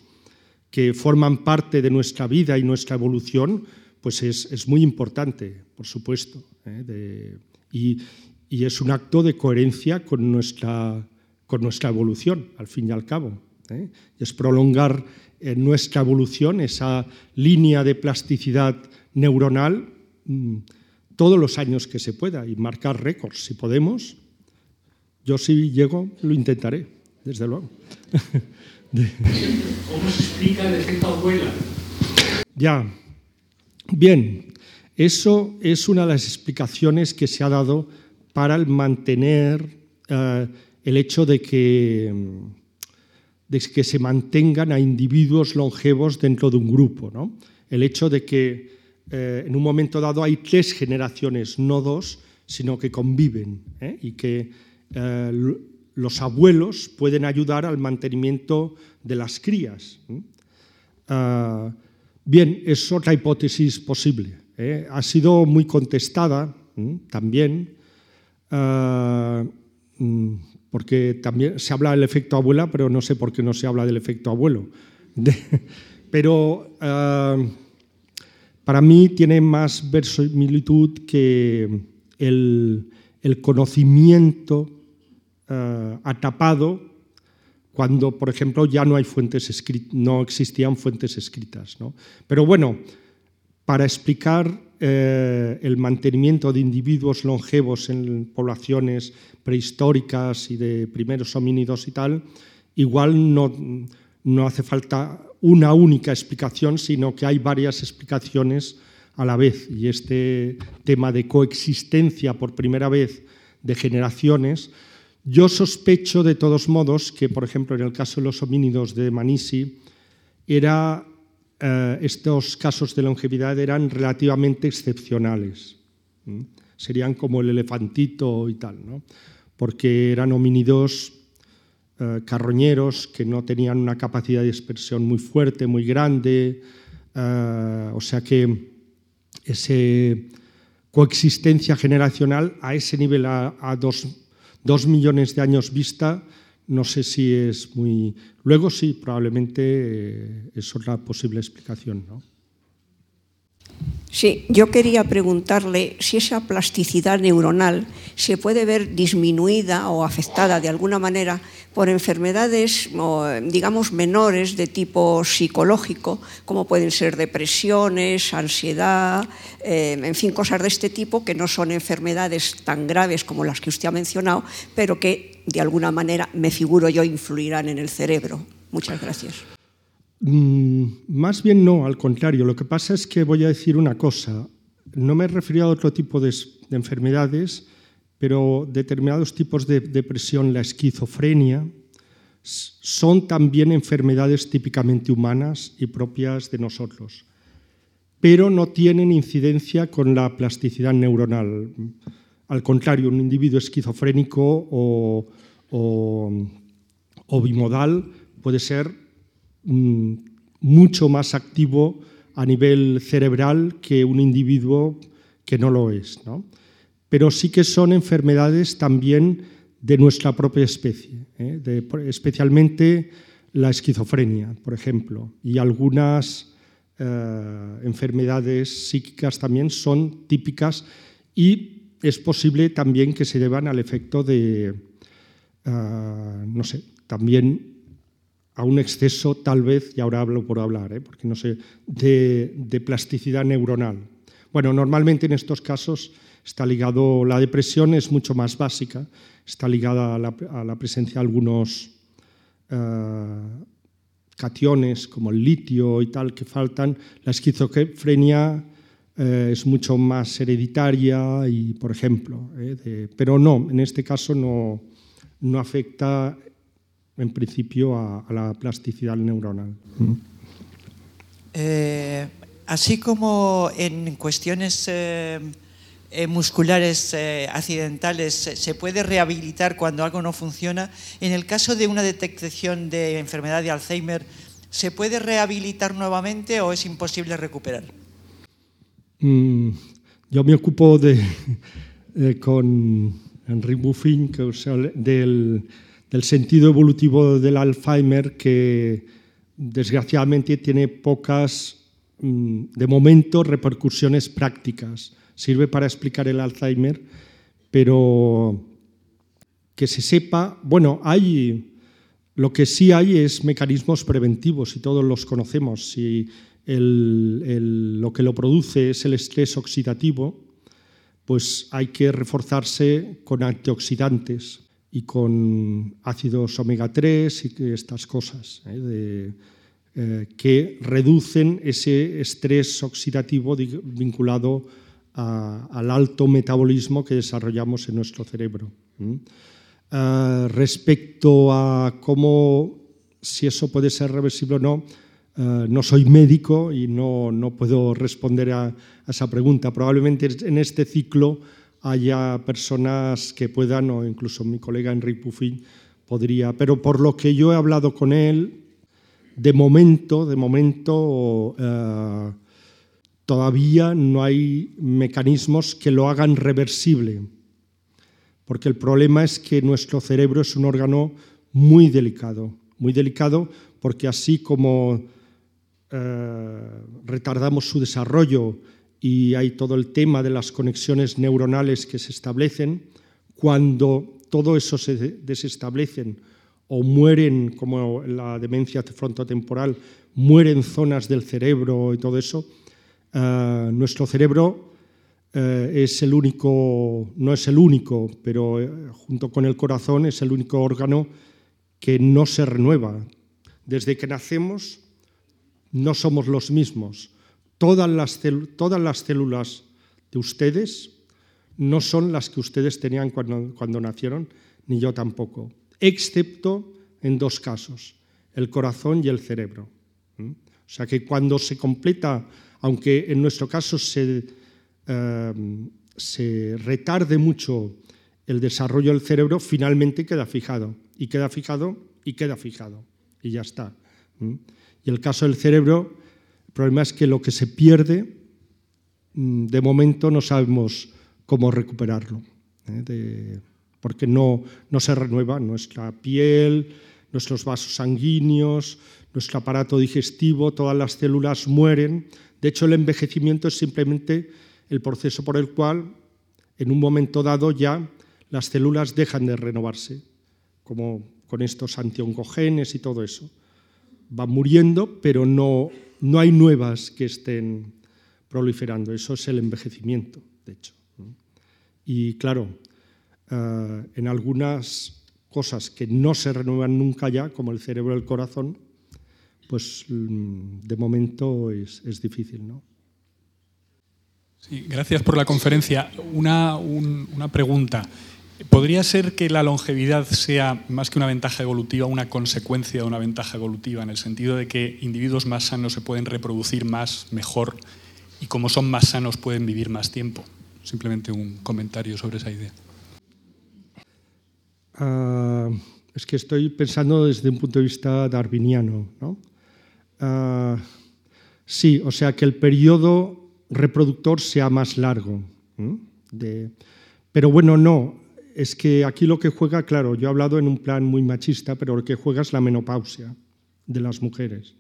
que forman parte de nuestra vida y nuestra evolución, pues es, es muy importante, por supuesto. ¿eh? Y, y es un acto de coherencia con nuestra, con nuestra evolución, al fin y al cabo. ¿Eh? Es prolongar en nuestra evolución esa línea de plasticidad neuronal mm, todos los años que se pueda y marcar récords, si podemos. Yo si llego, lo intentaré, desde luego. ¿Cómo se explica el efecto abuela? Ya. Bien, eso es una de las explicaciones que se ha dado para el mantener eh, el hecho de que, mm, de que se mantengan a individuos longevos dentro de un grupo. ¿no? El hecho de que eh, en un momento dado hay tres generaciones, no dos, sino que conviven ¿eh? y que eh, los abuelos pueden ayudar al mantenimiento de las crías. Ah, bien, es otra hipótesis posible. Ha sido muy contestada también, ah, mm, porque también se habla del efecto abuela, pero no sé por qué no se habla del efecto abuelo. Pero ah, para mí tiene más verosimilitud que el, conocimiento ah, atapado cuando, por ejemplo, ya no hay fuentes no existían fuentes escritas. ¿no? Pero bueno, para explicar eh, el mantenimiento de individuos longevos en poblaciones prehistóricas y de primeros homínidos y tal, igual no, no hace falta una única explicación, sino que hay varias explicaciones a la vez. Y este tema de coexistencia por primera vez de generaciones, yo sospecho de todos modos que, por ejemplo, en el caso de los homínidos de Manisi, era, eh, estos casos de longevidad eran relativamente excepcionales. Serían como el elefantito y tal, ¿no? porque eran homínidos eh, carroñeros que no tenían una capacidad de dispersión muy fuerte, muy grande, eh, o sea que esa coexistencia generacional a ese nivel, a, a dos dos millones de años vista, no sé si es muy... Luego sí, probablemente eh, es una posible explicación. ¿no? Sí, yo quería preguntarle si esa plasticidad neuronal se puede ver disminuida o afectada de alguna manera por enfermedades, digamos, menores de tipo psicológico, como pueden ser depresiones, ansiedad, eh, en fin, cosas de este tipo que no son enfermedades tan graves como las que usted ha mencionado, pero que de alguna manera, me figuro yo, influirán en el cerebro. Muchas gracias. Mm, más bien no, al contrario. Lo que pasa es que voy a decir una cosa. No me he referido a otro tipo de, enfermedades, pero determinados tipos de depresión, la esquizofrenia, son también enfermedades típicamente humanas y propias de nosotros, pero no tienen incidencia con la plasticidad neuronal. Al contrario, un individuo esquizofrénico o, o bimodal puede ser Mm, mucho más activo a nivel cerebral que un individuo que no lo es. Pero sí que son enfermedades también de nuestra propia especie, ¿eh? especialmente la esquizofrenia, por ejemplo, y algunas eh, enfermedades psíquicas también son típicas y es posible también que se deban al efecto de, eh, no sé, también a un exceso, tal vez, y ahora hablo por hablar, porque no sé, de, plasticidad neuronal. Bueno, normalmente en estos casos está ligado, la depresión es mucho más básica, está ligada a la, presencia de algunos eh, cationes como el litio y tal que faltan. La esquizofrenia eh, es mucho más hereditaria y, por ejemplo, pero no, en este caso no, no afecta en principio a, la plasticidad neuronal. Eh, así como en cuestiones eh, eh, musculares accidentales se puede rehabilitar cuando algo no funciona, en el caso de una detección de enfermedad de Alzheimer, ¿se puede rehabilitar nuevamente o es imposible recuperar? Mm, yo me ocupo de, con Henry Buffin, que, del del sentido evolutivo del Alzheimer que desgraciadamente tiene pocas, mm, de momento, repercusiones prácticas. Sirve para explicar el Alzheimer, pero que se sepa, bueno, hay, lo que sí hay es mecanismos preventivos y todos los conocemos. Si lo que lo produce es el estrés oxidativo, pues hay que reforzarse con antioxidantes y con ácidos omega 3 y estas cosas ¿eh? Eh, que reducen ese estrés oxidativo vinculado al alto metabolismo que desarrollamos en nuestro cerebro. Eh, respecto a cómo, si eso puede ser reversible o no, no soy médico y no, no puedo responder a, a esa pregunta. Probablemente en este ciclo haya personas que puedan, o incluso mi colega Enrique Puffin podría, pero por lo que yo he hablado con él, de momento, de momento eh, todavía no hay mecanismos que lo hagan reversible, porque el problema es que nuestro cerebro es un órgano muy delicado, muy delicado porque así como eh, retardamos su desarrollo, y hay todo el tema de las conexiones neuronales que se establecen. Cuando todo eso se desestablecen o mueren, como la demencia frontotemporal, mueren zonas del cerebro y todo eso, eh, nuestro cerebro eh, es el único, no es el único, pero eh, junto con el corazón es el único órgano que no se renueva. Desde que nacemos no somos los mismos Todas las, todas las células de ustedes no son las que ustedes tenían cuando, cuando nacieron, ni yo tampoco, excepto en dos casos, el corazón y el cerebro. O sea que cuando se completa, aunque en nuestro caso se, em, se retarde mucho el desarrollo del cerebro, finalmente queda fijado, y queda fijado, y queda fijado, y ya está. Y el caso del cerebro el problema es que lo que se pierde, mm, de momento no sabemos cómo recuperarlo. ¿eh? porque no, no se renueva nuestra piel, nuestros vasos sanguíneos, nuestro aparato digestivo, todas las células mueren. De hecho, el envejecimiento es simplemente el proceso por el cual, en un momento dado, ya las células dejan de renovarse, como con estos antioncogenes y todo eso. Van muriendo, pero no, no hay nuevas que estén proliferando. Eso es el envejecimiento, de hecho. Y claro, eh, en algunas cosas que no se renuevan nunca ya, como el cerebro y el corazón, pues mm, de momento es, es difícil, ¿no? Sí, gracias por la conferencia. Una, una pregunta. ¿Podría ser que la longevidad sea más que una ventaja evolutiva, una consecuencia de una ventaja evolutiva, en el sentido de que individuos más sanos se pueden reproducir más, mejor, y como son más sanos pueden vivir más tiempo? Simplemente un comentario sobre esa idea. Uh, es que estoy pensando desde un punto de vista darwiniano. ¿no? Uh, sí, o sea, que el periodo reproductor sea más largo. Pero bueno, no, es que aquí lo que juega, claro, yo he hablado en un plan muy machista, pero lo que juega es la menopausia de las mujeres.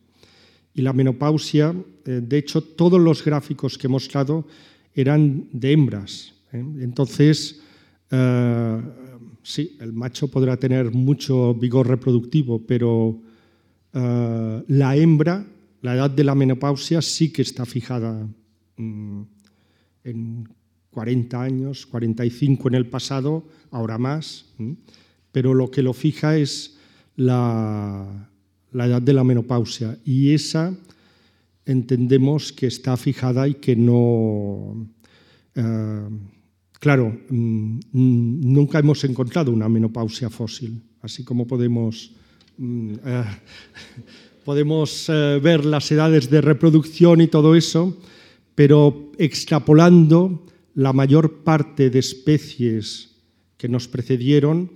Y la menopausia, eh, de hecho, todos los gráficos que he mostrado eran de hembras. ¿eh? Entonces, eh, sí, el macho podrá tener mucho vigor reproductivo, pero la hembra, la edad de la menopausia sí que está fijada mm, en 40 años, 45 en el pasado, ahora más, pero lo que lo fija es la, edad de la menopausia. Y esa entendemos que está fijada y que no... Eh, claro, mm, nunca hemos encontrado una menopausia fósil, así como podemos, mm, eh, podemos eh, ver las edades de reproducción y todo eso, pero extrapolando la mayor parte de especies que nos precedieron,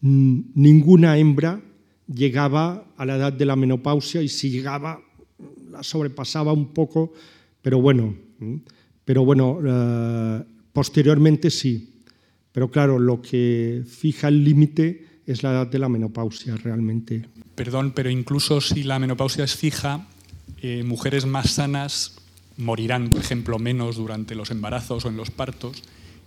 ninguna hembra llegaba a la edad de la menopausia y si llegaba la sobrepasaba un poco, pero bueno, pero bueno, eh, posteriormente sí. Pero claro, lo que fija el límite es la edad de la menopausia realmente. Perdón, pero incluso si la menopausia es fija, eh, mujeres más sanas morirán, por ejemplo, menos durante los embarazos o en los partos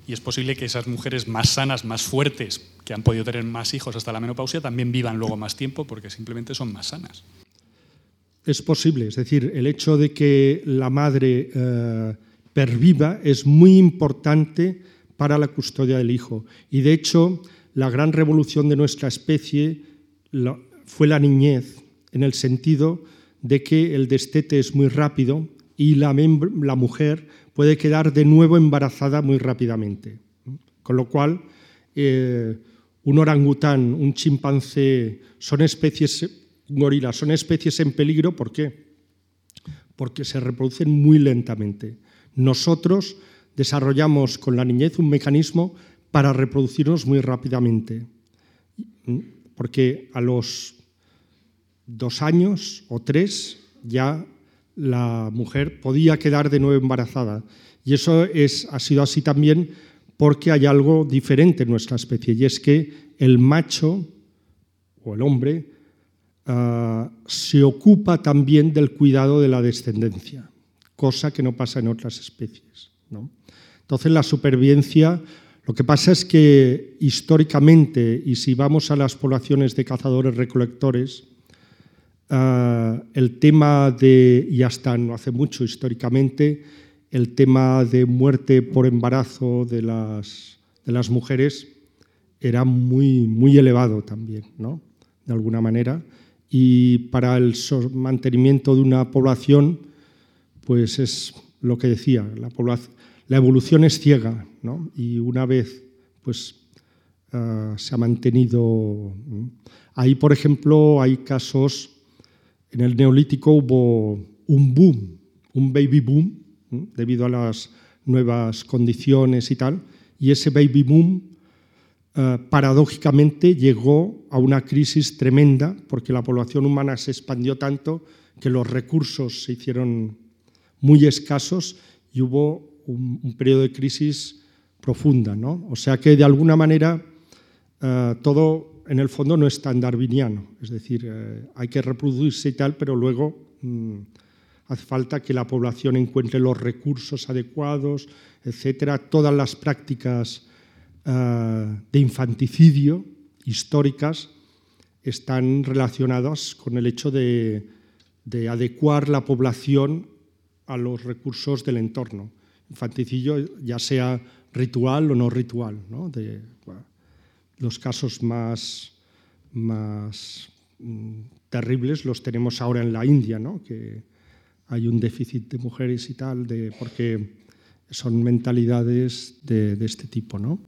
y es posible que esas mujeres más sanas, más fuertes, que han podido tener más hijos hasta la menopausia, también vivan luego más tiempo porque simplemente son más sanas. Es posible, es decir, el hecho de que la madre eh, perviva es muy importante para la custodia del hijo. Y de hecho, la gran revolución de nuestra especie fue la niñez, en el sentido de que el destete es muy rápido y la, mujer puede quedar de nuevo embarazada muy rápidamente. Con lo cual, eh, un orangután, un chimpancé, son especies, un gorila, son especies en peligro, ¿por qué? Porque se reproducen muy lentamente. Nosotros desarrollamos con la niñez un mecanismo para reproducirnos muy rápidamente, porque a los dos años o tres ya la mujer podía quedar de nuevo embarazada. Y eso es, ha sido así también porque hay algo diferente en nuestra especie, y es que el macho o el hombre ah, se ocupa también del cuidado de la descendencia, cosa que no pasa en otras especies. Entonces la supervivencia, lo que pasa es que históricamente, y si vamos a las poblaciones de cazadores-recolectores, Ah, el tema de, y hasta no hace mucho históricamente, el tema de muerte por embarazo de las, de las mujeres era muy, muy elevado también, ¿no? de alguna manera. Y para el mantenimiento de una población, pues es lo que decía, la, la evolución es ciega, ¿no? y una vez pues, ah, se ha mantenido... Ahí, por ejemplo, hay casos en el neolítico hubo un boom, un baby boom, debido a las nuevas condiciones y tal, y ese baby boom eh, paradójicamente llegó a una crisis tremenda porque la población humana se expandió tanto que los recursos se hicieron muy escasos y hubo un, periodo de crisis profunda. ¿no? O sea que de alguna manera eh, todo en el fondo no es tan darwiniano, es decir, eh, hay que reproducirse y tal, pero luego mm, hace falta que la población encuentre los recursos adecuados, etcétera. Todas las prácticas de infanticidio históricas están relacionadas con el hecho de, adecuar la población a los recursos del entorno. Infanticidio, ya sea ritual o no ritual. De, los casos más, más mm, terribles los tenemos ahora en la India, ¿no? que hay un déficit de mujeres y tal, de, porque son mentalidades de, de este tipo. ¿no?